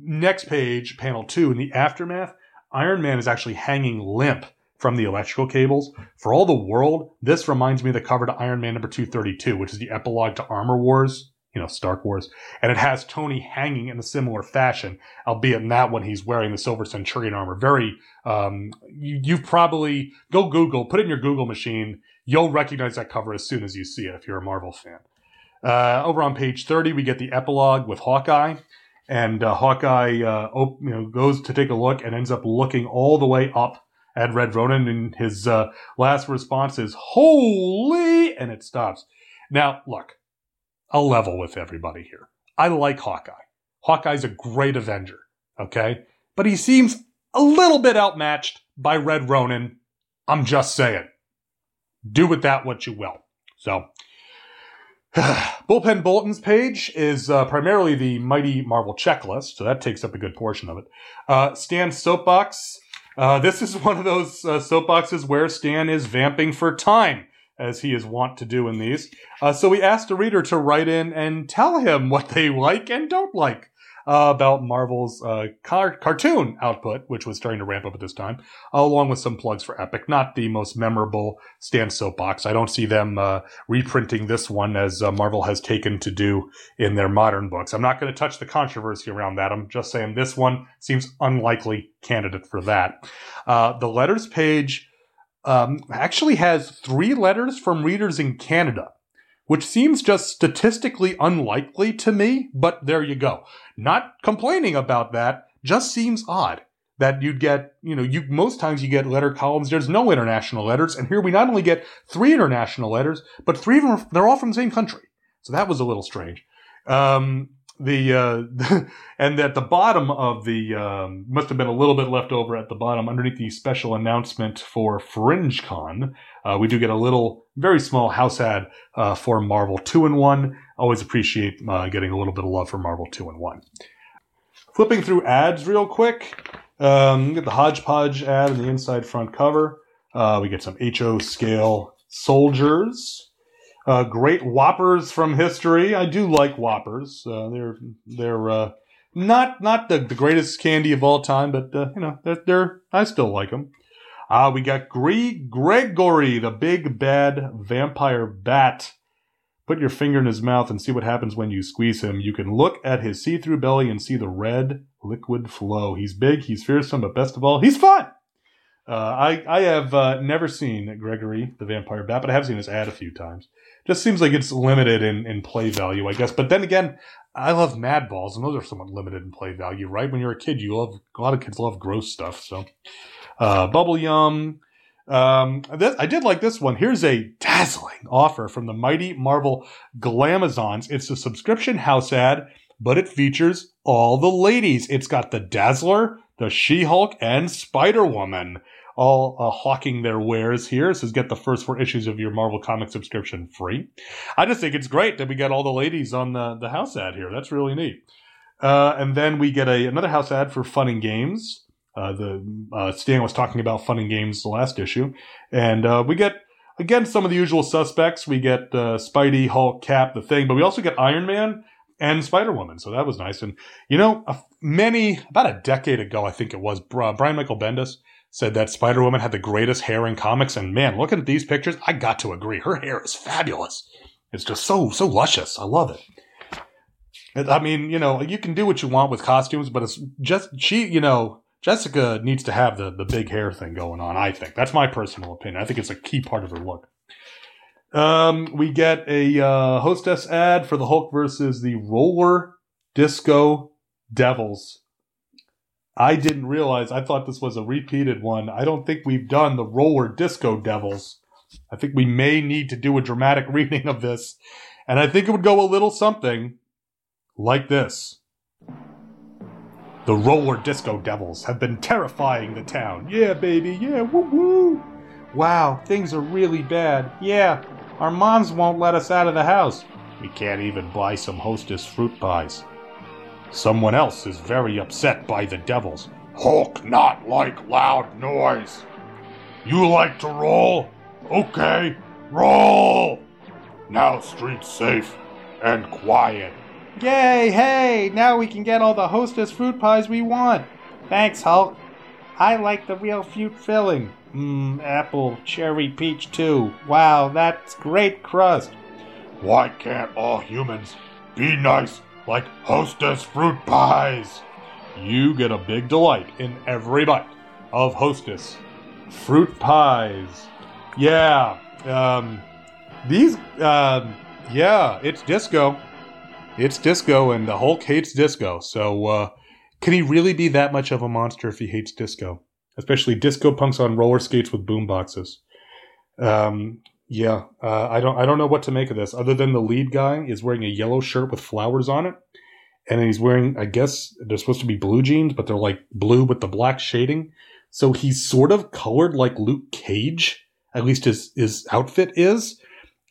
Next page, panel two, in the aftermath, Iron Man is actually hanging limp from the electrical cables. For all the world, this reminds me of the cover to Iron Man number 232, which is the epilogue to Armor Wars, you know, Stark Wars. And it has Tony hanging in a similar fashion, albeit in that one he's wearing the Silver Centurion armor. Very, um, you, you've probably, go Google, put it in your Google machine. You'll recognize that cover as soon as you see it if you're a Marvel fan. Uh, over on page 30, we get the epilogue with Hawkeye. And uh, Hawkeye uh, op- you know, goes to take a look and ends up looking all the way up at Red Ronin. And his uh, last response is, Holy! And it stops. Now, look, I'll level with everybody here. I like Hawkeye. Hawkeye's a great Avenger, okay? But he seems a little bit outmatched by Red Ronin. I'm just saying. Do with that what you will. So, *sighs* Bullpen Bulletin's page is uh, primarily the Mighty Marvel checklist, so that takes up a good portion of it. Uh, Stan's soapbox. Uh, this is *laughs* one of those uh, soapboxes where Stan is vamping for time, as he is wont to do in these. Uh, so we asked a reader to write in and tell him what they like and don't like uh, about Marvel's uh, car- cartoon output, which was starting to ramp up at this time, along with some plugs for Epic. Not the most memorable Stan's Soapbox. I don't see them uh, reprinting this one as uh, Marvel has taken to do in their modern books. I'm not going to touch the controversy around that. I'm just saying this one seems unlikely candidate for that. Uh, the letters page um, actually has three letters from readers in Canada which seems just statistically unlikely to me, but there you go. Not complaining about that, just seems odd that you'd get, you know, you most times you get letter columns. There's no international letters, and here we not only get three international letters, but three of them they're all from the same country. So that was a little strange. Um, the uh, *laughs* and at the bottom of the um, must have been a little bit left over at the bottom underneath the special announcement for FringeCon. Uh, we do get a little very small house ad uh, for Marvel Two-in-One. Always appreciate uh, getting a little bit of love for Marvel Two-in-One. Flipping through ads real quick. Um, get the hodgepodge ad in the inside front cover. Uh, we get some HO scale soldiers. Uh, great whoppers from history. I do like whoppers. Uh, they're they're uh, not not the, the greatest candy of all time, but uh, you know they're, they're I still like them. Uh, we got Gre- Gregory, the big bad vampire bat. Put your finger in his mouth and see what happens when you squeeze him. You can look at his see-through belly and see the red liquid flow. He's big, he's fearsome, but best of all, he's fun. Uh, I I have uh, never seen Gregory the Vampire Bat, but I have seen his ad a few times. Just seems like it's limited in, in play value, I guess. But then again, I love Mad Balls, and those are somewhat limited in play value, right? When you're a kid, you love a lot of kids love gross stuff. So, uh, Bubble Yum. Um, this, I did like this one. Here's a dazzling offer from the mighty Marvel Glamazons. It's a subscription house ad, but it features all the ladies. It's got the Dazzler, the She-Hulk, and Spider-Woman all uh, hawking their wares here. Says get the first four issues of your Marvel comic subscription free. I just think it's great that we got all the ladies on the, the house ad here. That's really neat. Uh, and then we get a another house ad for Fun and Games. Uh, the uh, Stan was talking about Fun and Games the last issue, and uh, we get again some of the usual suspects. We get uh, Spidey, Hulk, Cap, the Thing, but we also get Iron Man and Spider Woman. So that was nice. And you know, many about a decade ago, I think it was Brian Michael Bendis said that Spider Woman had the greatest hair in comics. And man, looking at these pictures, I got to agree. Her hair is fabulous. It's just so so luscious. I love it. I mean, you know, you can do what you want with costumes, but it's just she, you know, Jessica needs to have the the big hair thing going on. I think that's my personal opinion. I think it's a key part of her look. Um, we get a uh, hostess ad for the Hulk versus the Roller Disco Devils. I didn't realize. I thought this was a repeated one. I don't think we've done the Roller Disco Devils. I think we may need to do a dramatic *laughs* reading of this, and I think it would go a little something like this. The roller disco devils have been terrifying the town. Yeah, baby, yeah, woo woo. Wow, things are really bad. Yeah, our moms won't let us out of the house. We can't even buy some hostess fruit pies. Someone else is very upset by the devils. Hulk not like loud noise. You like to roll? Okay, roll! Now streets safe and quiet. Yay, hey, now we can get all the hostess fruit pies we want. Thanks, Hulk. I like the real fruit filling. Mmm, apple, cherry, peach too. Wow, that's great crust. Why can't all humans be nice like hostess fruit pies? You get a big delight in every bite of hostess fruit pies. Yeah, um, these, um, yeah, it's disco. It's disco, and the Hulk hates disco. So, uh, can he really be that much of a monster if he hates disco? Especially disco punks on roller skates with boom boxes. Um, yeah, uh, I don't, I don't know what to make of this. Other than the lead guy is wearing a yellow shirt with flowers on it, and he's wearing, I guess they're supposed to be blue jeans, but they're like blue with the black shading. So he's sort of colored like Luke Cage. At least his his outfit is.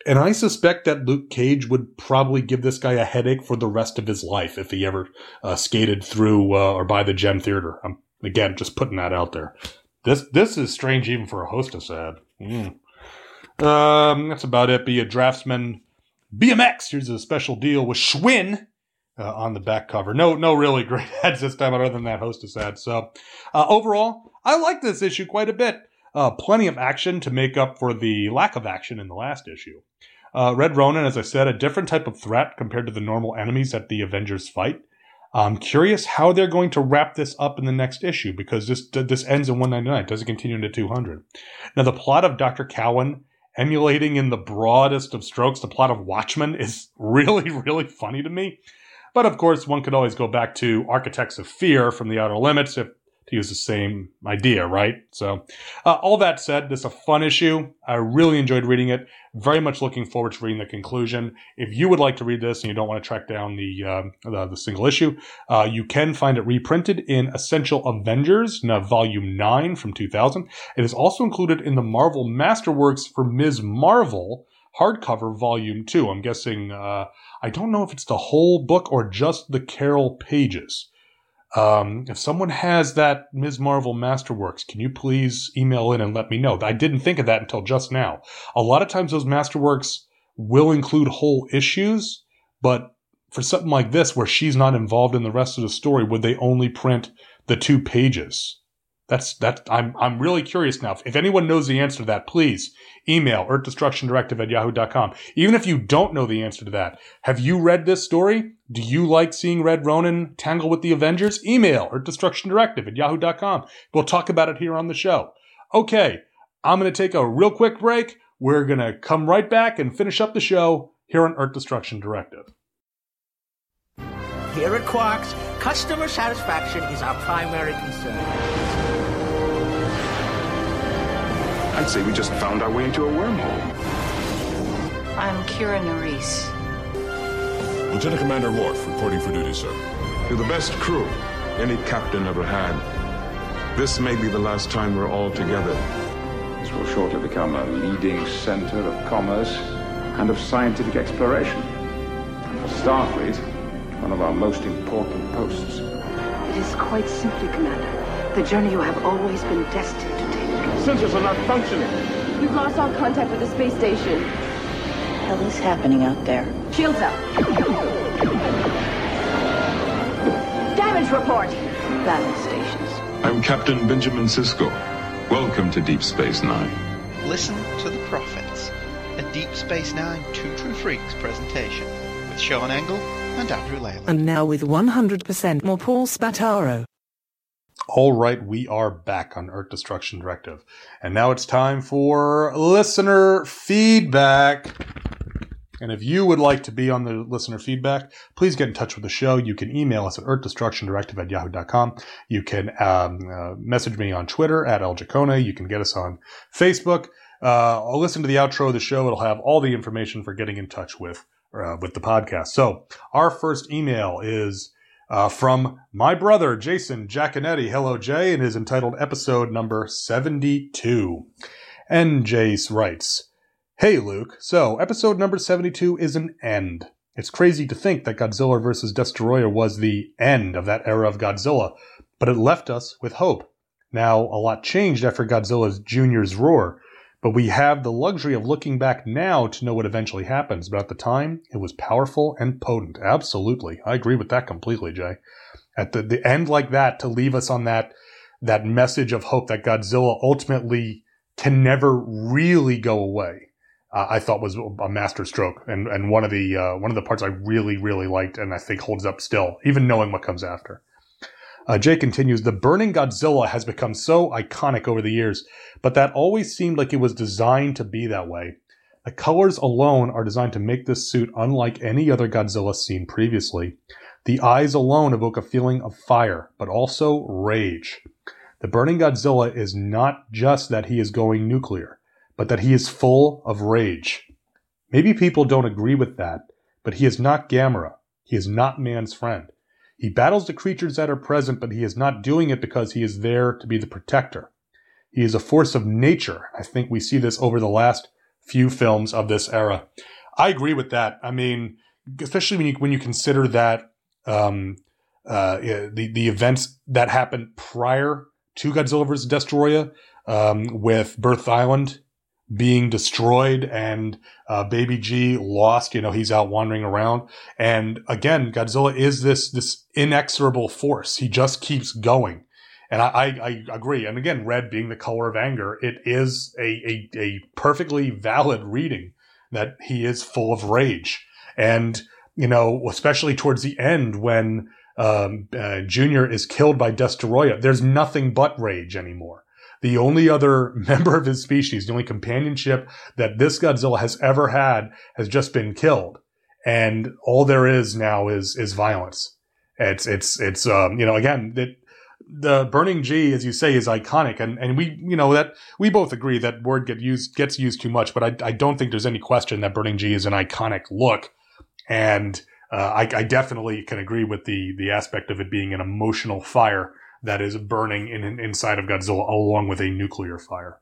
And I suspect that Luke Cage would probably give this guy a headache for the rest of his life if he ever uh, skated through uh, or by the Gem Theater. I'm again just putting that out there. This this is strange even for a hostess ad. Mm. Um, that's about it. Be a draftsman. BMX. Here's a special deal with Schwinn uh, on the back cover. No, no, really *laughs* great ads this time, other than that hostess ad. So, uh, overall, I like this issue quite a bit. Uh, plenty of action to make up for the lack of action in the last issue. Uh, Red Ronin, as I said, a different type of threat compared to the normal enemies that the Avengers fight. I'm curious how they're going to wrap this up in the next issue because this this ends in 199. Does it continue into 200? Now, the plot of Dr. Cowan emulating in the broadest of strokes the plot of Watchmen is *laughs* really, really funny to me. But of course, one could always go back to Architects of Fear from the Outer Limits if to use the same idea, right? So, uh, all that said, this is a fun issue. I really enjoyed reading it. Very much looking forward to reading the conclusion. If you would like to read this and you don't want to track down the uh, the, the, single issue, uh, you can find it reprinted in Essential Avengers, now Volume Nine from 2000. It is also included in the Marvel Masterworks for Ms. Marvel hardcover Volume Two. I'm guessing. Uh, I don't know if it's the whole book or just the Carol pages. Um, if someone has that Ms. Marvel Masterworks, can you please email in and let me know? I didn't think of that until just now. A lot of times those Masterworks will include whole issues, but for something like this where she's not involved in the rest of the story, would they only print the two pages? That's that. I'm I'm really curious now. If anyone knows the answer to that, please email earthdestructiondirective at yahoo.com. Even if you don't know the answer to that, have you read this story? Do you like seeing Red Ronin tangle with the Avengers? Email earthdestructiondirective at yahoo.com. We'll talk about it here on the show. Okay, I'm going to take a real quick break. We're going to come right back and finish up the show here on Earth Destruction Directive. Here at Quark's, customer satisfaction is our primary concern. I'd say we just found our way into a wormhole. I'm Kira Nerys. Lieutenant Commander Worf, reporting for duty, sir. You're the best crew any captain ever had. This may be the last time we're all together. This will shortly become a leading center of commerce and of scientific exploration. And for Starfleet, one of our most important posts. It is quite simply, Commander. The journey you have always been destined to take. Sensors are not functioning. We've lost all contact with the space station. What hell is happening out there? Shields up. Damage report. Battle stations. I'm Captain Benjamin Sisko. Welcome to Deep Space Nine. Listen to the Prophets, a Deep Space Nine Two True Freaks presentation with Sean Engel and Andrew Leyland. And now with 100% more Paul Spataro. All right, we are back on Earth Destruction Directive. And now it's time for listener feedback. And if you would like to be on the listener feedback, please get in touch with the show. You can email us at earthdestructiondirective at yahoo.com. You can um, uh, message me on Twitter at El You can get us on Facebook. Uh, I'll listen to the outro of the show. It'll have all the information for getting in touch with, uh, with the podcast. So our first email is uh, from my brother, Jason Jaconetti. Hello, Jay, and is entitled episode number 72. And Jace writes, Hey, Luke. So, episode number 72 is an end. It's crazy to think that Godzilla vs. Destoroyah was the end of that era of Godzilla, but it left us with hope. Now, a lot changed after Godzilla's Junior's roar. But we have the luxury of looking back now to know what eventually happens. But at the time, it was powerful and potent. Absolutely. I agree with that completely, Jay. At the, the end like that, to leave us on that, that message of hope that Godzilla ultimately can never really go away. Uh, I thought was a master stroke and, and one of the, uh, one of the parts I really, really liked and I think holds up still, even knowing what comes after. Uh, Jay continues, the burning Godzilla has become so iconic over the years, but that always seemed like it was designed to be that way. The colors alone are designed to make this suit unlike any other Godzilla seen previously. The eyes alone evoke a feeling of fire, but also rage. The burning Godzilla is not just that he is going nuclear, but that he is full of rage. Maybe people don't agree with that, but he is not Gamera. He is not man's friend. He battles the creatures that are present, but he is not doing it because he is there to be the protector. He is a force of nature. I think we see this over the last few films of this era. I agree with that. I mean, especially when you when you consider that um, uh, the the events that happened prior to Godzilla vs. Destoroyah um, with Birth Island being destroyed and uh, Baby G lost. You know, he's out wandering around. And again, Godzilla is this this inexorable force. He just keeps going. And I, I, I agree. And again, red being the color of anger, it is a, a, a perfectly valid reading that he is full of rage. And, you know, especially towards the end when um, uh, Junior is killed by Destoroyah, there's nothing but rage anymore the only other *laughs* member of his species, the only companionship that this Godzilla has ever had has just been killed. And all there is now is, is violence. It's, it's, it's, um, you know, again, that the burning G, as you say, is iconic. And, and we, you know, that we both agree that word get used, gets used too much, but I, I don't think there's any question that burning G is an iconic look. And, uh, I, I definitely can agree with the, the aspect of it being an emotional fire that is burning in, inside of Godzilla along with a nuclear fire.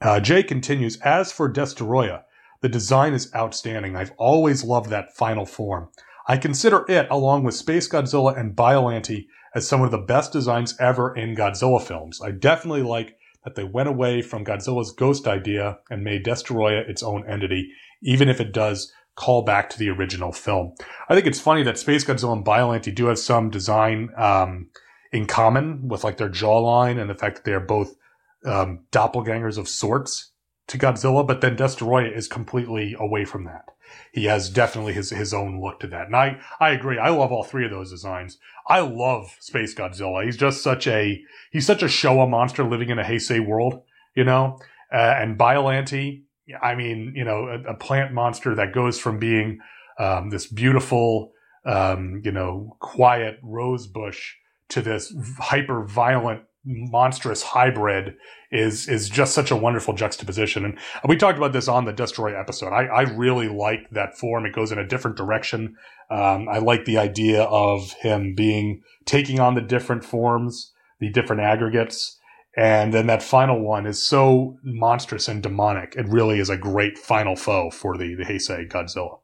Uh, Jay continues, as for Destoroyah, the design is outstanding. I've always loved that final form. I consider it, along with Space Godzilla and Biollante, as some of the best designs ever in Godzilla films. I definitely like that they went away from Godzilla's ghost idea and made Destoroyah its own entity, even if it does call back to the original film. I think it's funny that Space Godzilla and Biollante do have some design um, in common with like their jawline and the fact that they are both um, doppelgangers of sorts to Godzilla, but then Destoroyah is completely away from that. He has definitely his his own look to that, and I I agree. I love all three of those designs. I love Space Godzilla. He's just such a he's such a Showa monster living in a Heisei world, you know. Uh, and Biollante, I mean, you know, a, a, plant monster that goes from being um, this beautiful, um, you know, quiet rose bush to this hyper violent monstrous hybrid is is just such a wonderful juxtaposition. And we talked about this on the Destroy episode. I, I really like that form. It goes in a different direction. Um, I like the idea of him being taking on the different forms, the different aggregates. And then that final one is so monstrous and demonic. It really is a great final foe for the, the Heisei Godzilla.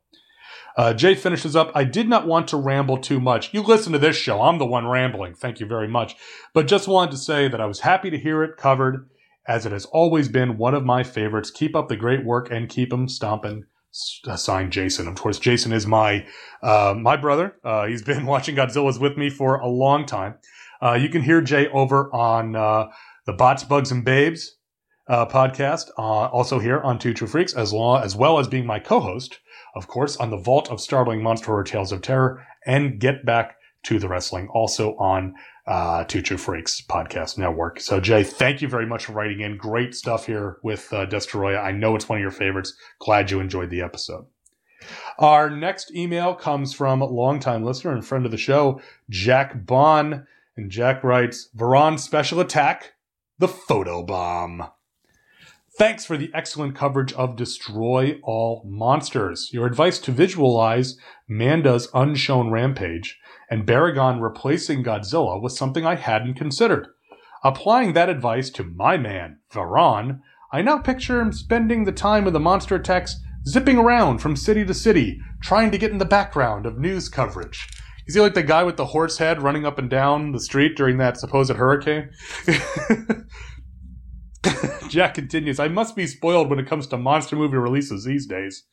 Uh, Jay finishes up. I did not want to ramble too much. You listen to this show. I'm the one rambling. Thank you very much. But just wanted to say that I was happy to hear it covered, as it has always been one of my favorites. Keep up the great work and keep them stomping. Uh, signed Jason. Of course, Jason is my uh, my brother. Uh, he's been *laughs* watching Godzilla's with me for a long time. Uh, you can hear Jay over on uh, the Bots, Bugs, and Babes podcast, also here on Two True Freaks, as, long, as well as being my co-host of course, on the Vault of Startling Monster Horror Tales of Terror, and Get Back to the Wrestling, also on uh, Two True Freaks podcast network. So, Jay, thank you very much for writing in. Great stuff here with uh. I know it's one of your favorites. Glad you enjoyed the episode. Our next email comes from longtime listener and friend of the show, Jack Bond. And Jack writes, Varan Special Attack, the Photo Bomb. Thanks for the excellent coverage of Destroy All Monsters. Your advice to visualize Manda's unshown rampage and Baragon replacing Godzilla was something I hadn't considered. Applying that advice to my man, Varan, I now picture him spending the time of the monster attacks zipping around from city to city, trying to get in the background of news coverage. Is he like the guy with the horse head running up and down the street during that supposed hurricane? *laughs* *laughs* Jack continues, I must be spoiled when it comes to monster movie releases these days.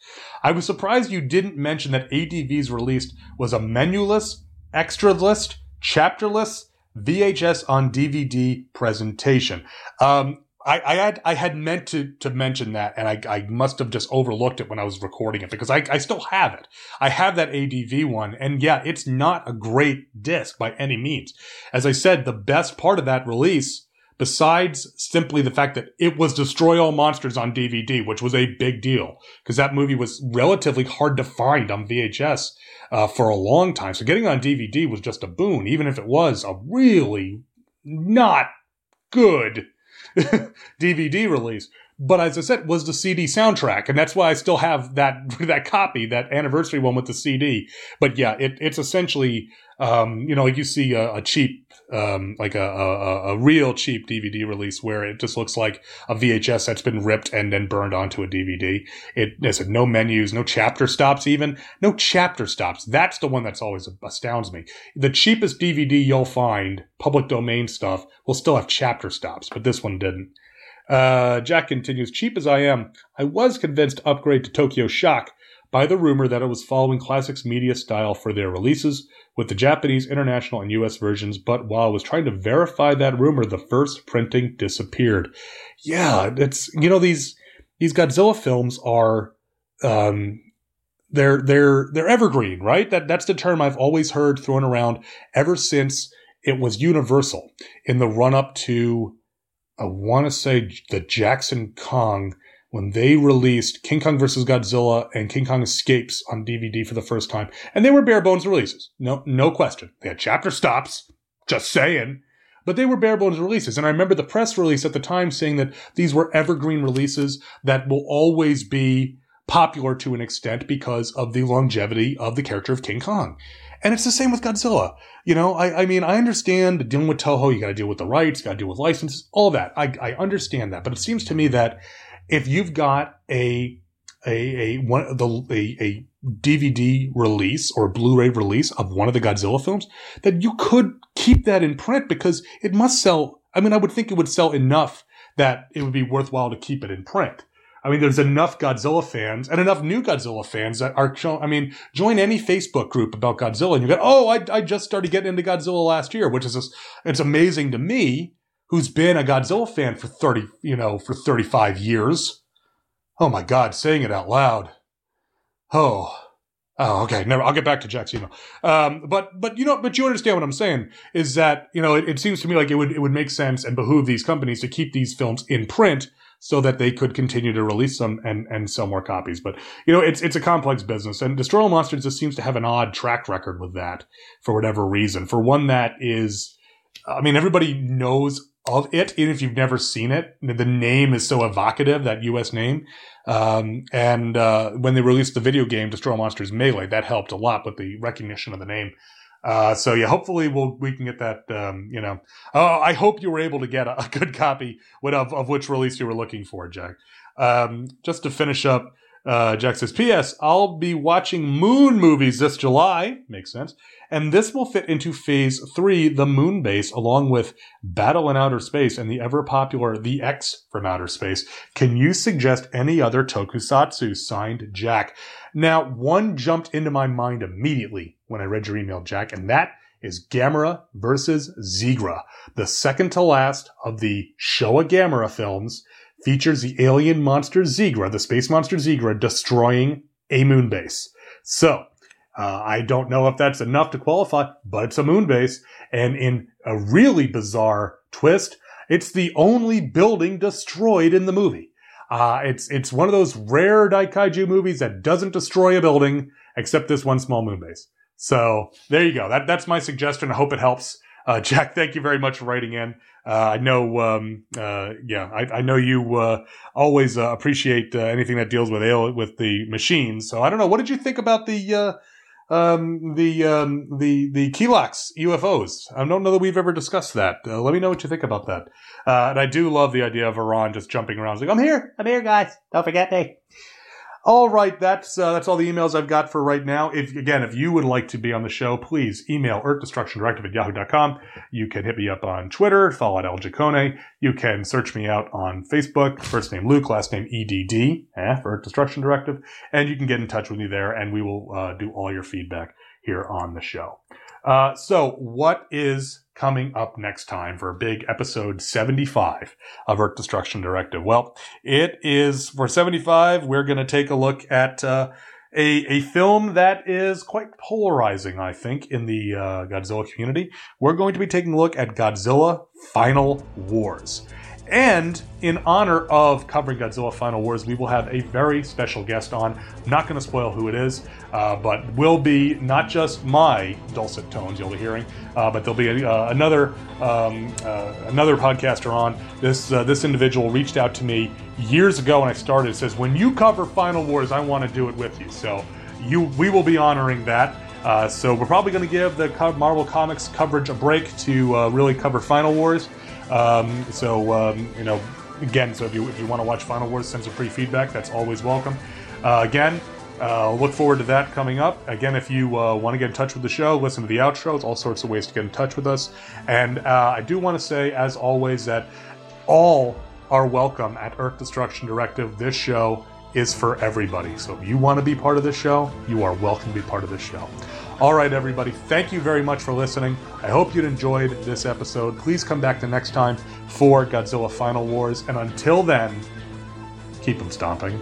I was surprised you didn't mention that ADV's released was a menuless, extra list, chapterless, VHS on DVD presentation. Um, I, I, had I had meant to to mention that, and I, I must have just overlooked it when I was recording it because I, I still have it. I have that ADV one, and yeah, it's not a great disc by any means. As I said, the best part of that release besides simply the fact that it was Destroy All Monsters on DVD, which was a big deal because that movie was relatively hard to find on VHS uh, for a long time. So getting on DVD was just a boon, even if it was a really not good *laughs* DVD release. But as I said, was the CD soundtrack, and that's why I still have that *laughs* that copy, that anniversary one with the CD. But yeah, it, it's essentially, um, you know, like you see a, a cheap, um, like a, a, a real cheap DVD release where it just looks like a VHS that's been ripped and then burned onto a DVD. It there's no menus, no chapter stops, even no chapter stops. That's the one that's always astounds me. The cheapest DVD you'll find, public domain stuff, will still have chapter stops, but this one didn't. Uh, Jack continues, cheap as I am, I was convinced to upgrade to Tokyo Shock by the rumor that it was following Classics Media style for their releases with the Japanese, international, and US versions, but while I was trying to verify that rumor, the first printing disappeared. Yeah, it's, you know, these, these Godzilla films are, um, they're, they're, they're evergreen, right? That, that's the term I've always heard thrown around ever since it was universal in the run up to, I want to say the Jackson Kong when they released King Kong vs. Godzilla and King Kong Escapes on DVD for the first time. And they were bare bones releases. No, no question. They had chapter stops. Just saying. But they were bare bones releases. And I remember the press release at the time saying that these were evergreen releases that will always be popular to an extent because of the longevity of the character of King Kong. And it's the same with Godzilla. You know, I, I mean, I understand dealing with Toho, you got to deal with the rights, got to deal with licenses, all that. I, I understand that, but it seems to me that if you've got a a a one the a, a DVD release or Blu-ray release of one of the Godzilla films, that you could keep that in print because it must sell. I mean, I would think it would sell enough that it would be worthwhile to keep it in print. I mean, there's enough Godzilla fans and enough new Godzilla fans that are showing. I mean, join any Facebook group about Godzilla and you go, oh, I, I just started getting into Godzilla last year, which is just, it's amazing to me, who's been a Godzilla fan for 30, you know, for 35 years. Oh my God, saying it out loud. Oh, Oh, okay. Never. I'll get back to Jack's email. Um, but but you know, but you understand what I'm saying is that you know it, it, seems to me like it would it would make sense and behoove these companies to keep these films in print so that they could continue to release them and, and sell more copies. But you know, it's it's a complex business, and Destroy All Monsters just seems to have an odd track record with that for whatever reason. For one that is, I mean, everybody knows of it, even if you've never seen it. The name is so evocative, that U.S. name. Um, and uh, when they released the video game Destroy All Monsters Melee, that helped a lot with the recognition of the name. Uh, so yeah, hopefully we'll we can get that. Um, you know, uh, I hope you were able to get a, a good copy of of which release you were looking for, Jack. Um, just to finish up, uh, Jack says, "P.S. I'll be watching Moon movies this July. Makes sense. And this will fit into Phase Three, the Moon Base, along with Battle in Outer Space and the ever popular The X from Outer Space. Can you suggest any other tokusatsu?" Signed, Jack. Now, one jumped into my mind immediately when I read your email, Jack, and that is Gamera versus Zigra. The second to last of the Showa Gamera films features the alien monster Zigra, the space monster Zigra, destroying a moon base. So, uh, I don't know if that's enough to qualify, but it's a moon base. And in a really bizarre twist, it's the only building destroyed in the movie. Uh, it's it's one of those rare Daikaiju movies that doesn't destroy a building except this one small moon base. So there you go. That that's my suggestion. I hope it helps. Uh, *laughs* Jack, thank you very much for writing in. Uh, I know, um, uh, yeah, I, I, know you uh, always appreciate anything that deals with ale with the machines. So I don't know. What did you think about the um, the um, the the Kilaaks UFOs. I don't know that we've ever discussed that. Uh, let me know what you think about that. Uh, and I do love the idea of Iran just jumping around, like, "I'm here, I'm here, guys. Don't forget me." All right, that's uh, that's all the emails I've got for right now. If again, if you would like to be on the show, please email earthdestructiondirective at yahoo.com. You can hit me up on Twitter, follow at El Jacone. You can search me out on Facebook, first name Luke, last name EDD, eh, for Earth Destruction Directive, and you can get in touch with me there, and we will uh, do all your feedback here on the show. Uh, so, what is coming up next time for big episode 75 of Earth Destruction Directive? Well, it is for 75, we're going to take a look at uh, a, a film that is quite polarizing, I think, in the uh, Godzilla community. We're going to be taking a look at Godzilla Final Wars. And in honor of covering Godzilla Final Wars, we will have a very special guest on. I'm not going to spoil who it is, uh, but will be not just my dulcet tones you'll be hearing, uh, but there'll be a, uh, another um, uh, another podcaster on. This uh, this individual reached out to me years ago when I started. Says, "When you cover Final Wars, I want to do it with you." So you we will be honoring that. Uh, so we're probably going to give the Marvel Comics coverage a break to really cover Final Wars. Um, so um, you know, again, so if you if you want to watch Final Wars, send some free feedback. That's always welcome. Uh, again, uh, look forward to that coming up. Again, if you uh, want to get in touch with the show, listen to the outros. All sorts of ways to get in touch with us. And uh, I do want to say, as always, that all are welcome at Earth Destruction Directive. This show is for everybody. So if you want to be part of this show, you are welcome to be part of this show. All right, everybody, thank you very much for listening. I hope you enjoyed this episode. Please come back the next time for Godzilla Final Wars. And until then, keep them stomping.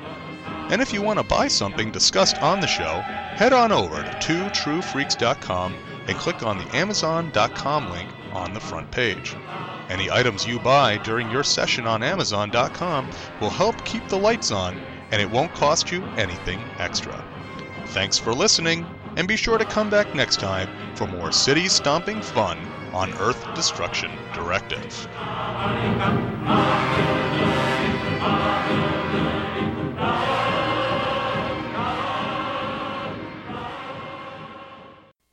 And if you want to buy something discussed on the show, head on over to twotruefreaks.com and click on the amazon.com link on the front page. Any items you buy during your session on amazon.com will help keep the lights on and it won't cost you anything extra. Thanks for listening, and be sure to come back next time for more city stomping fun on Earth Destruction Directive.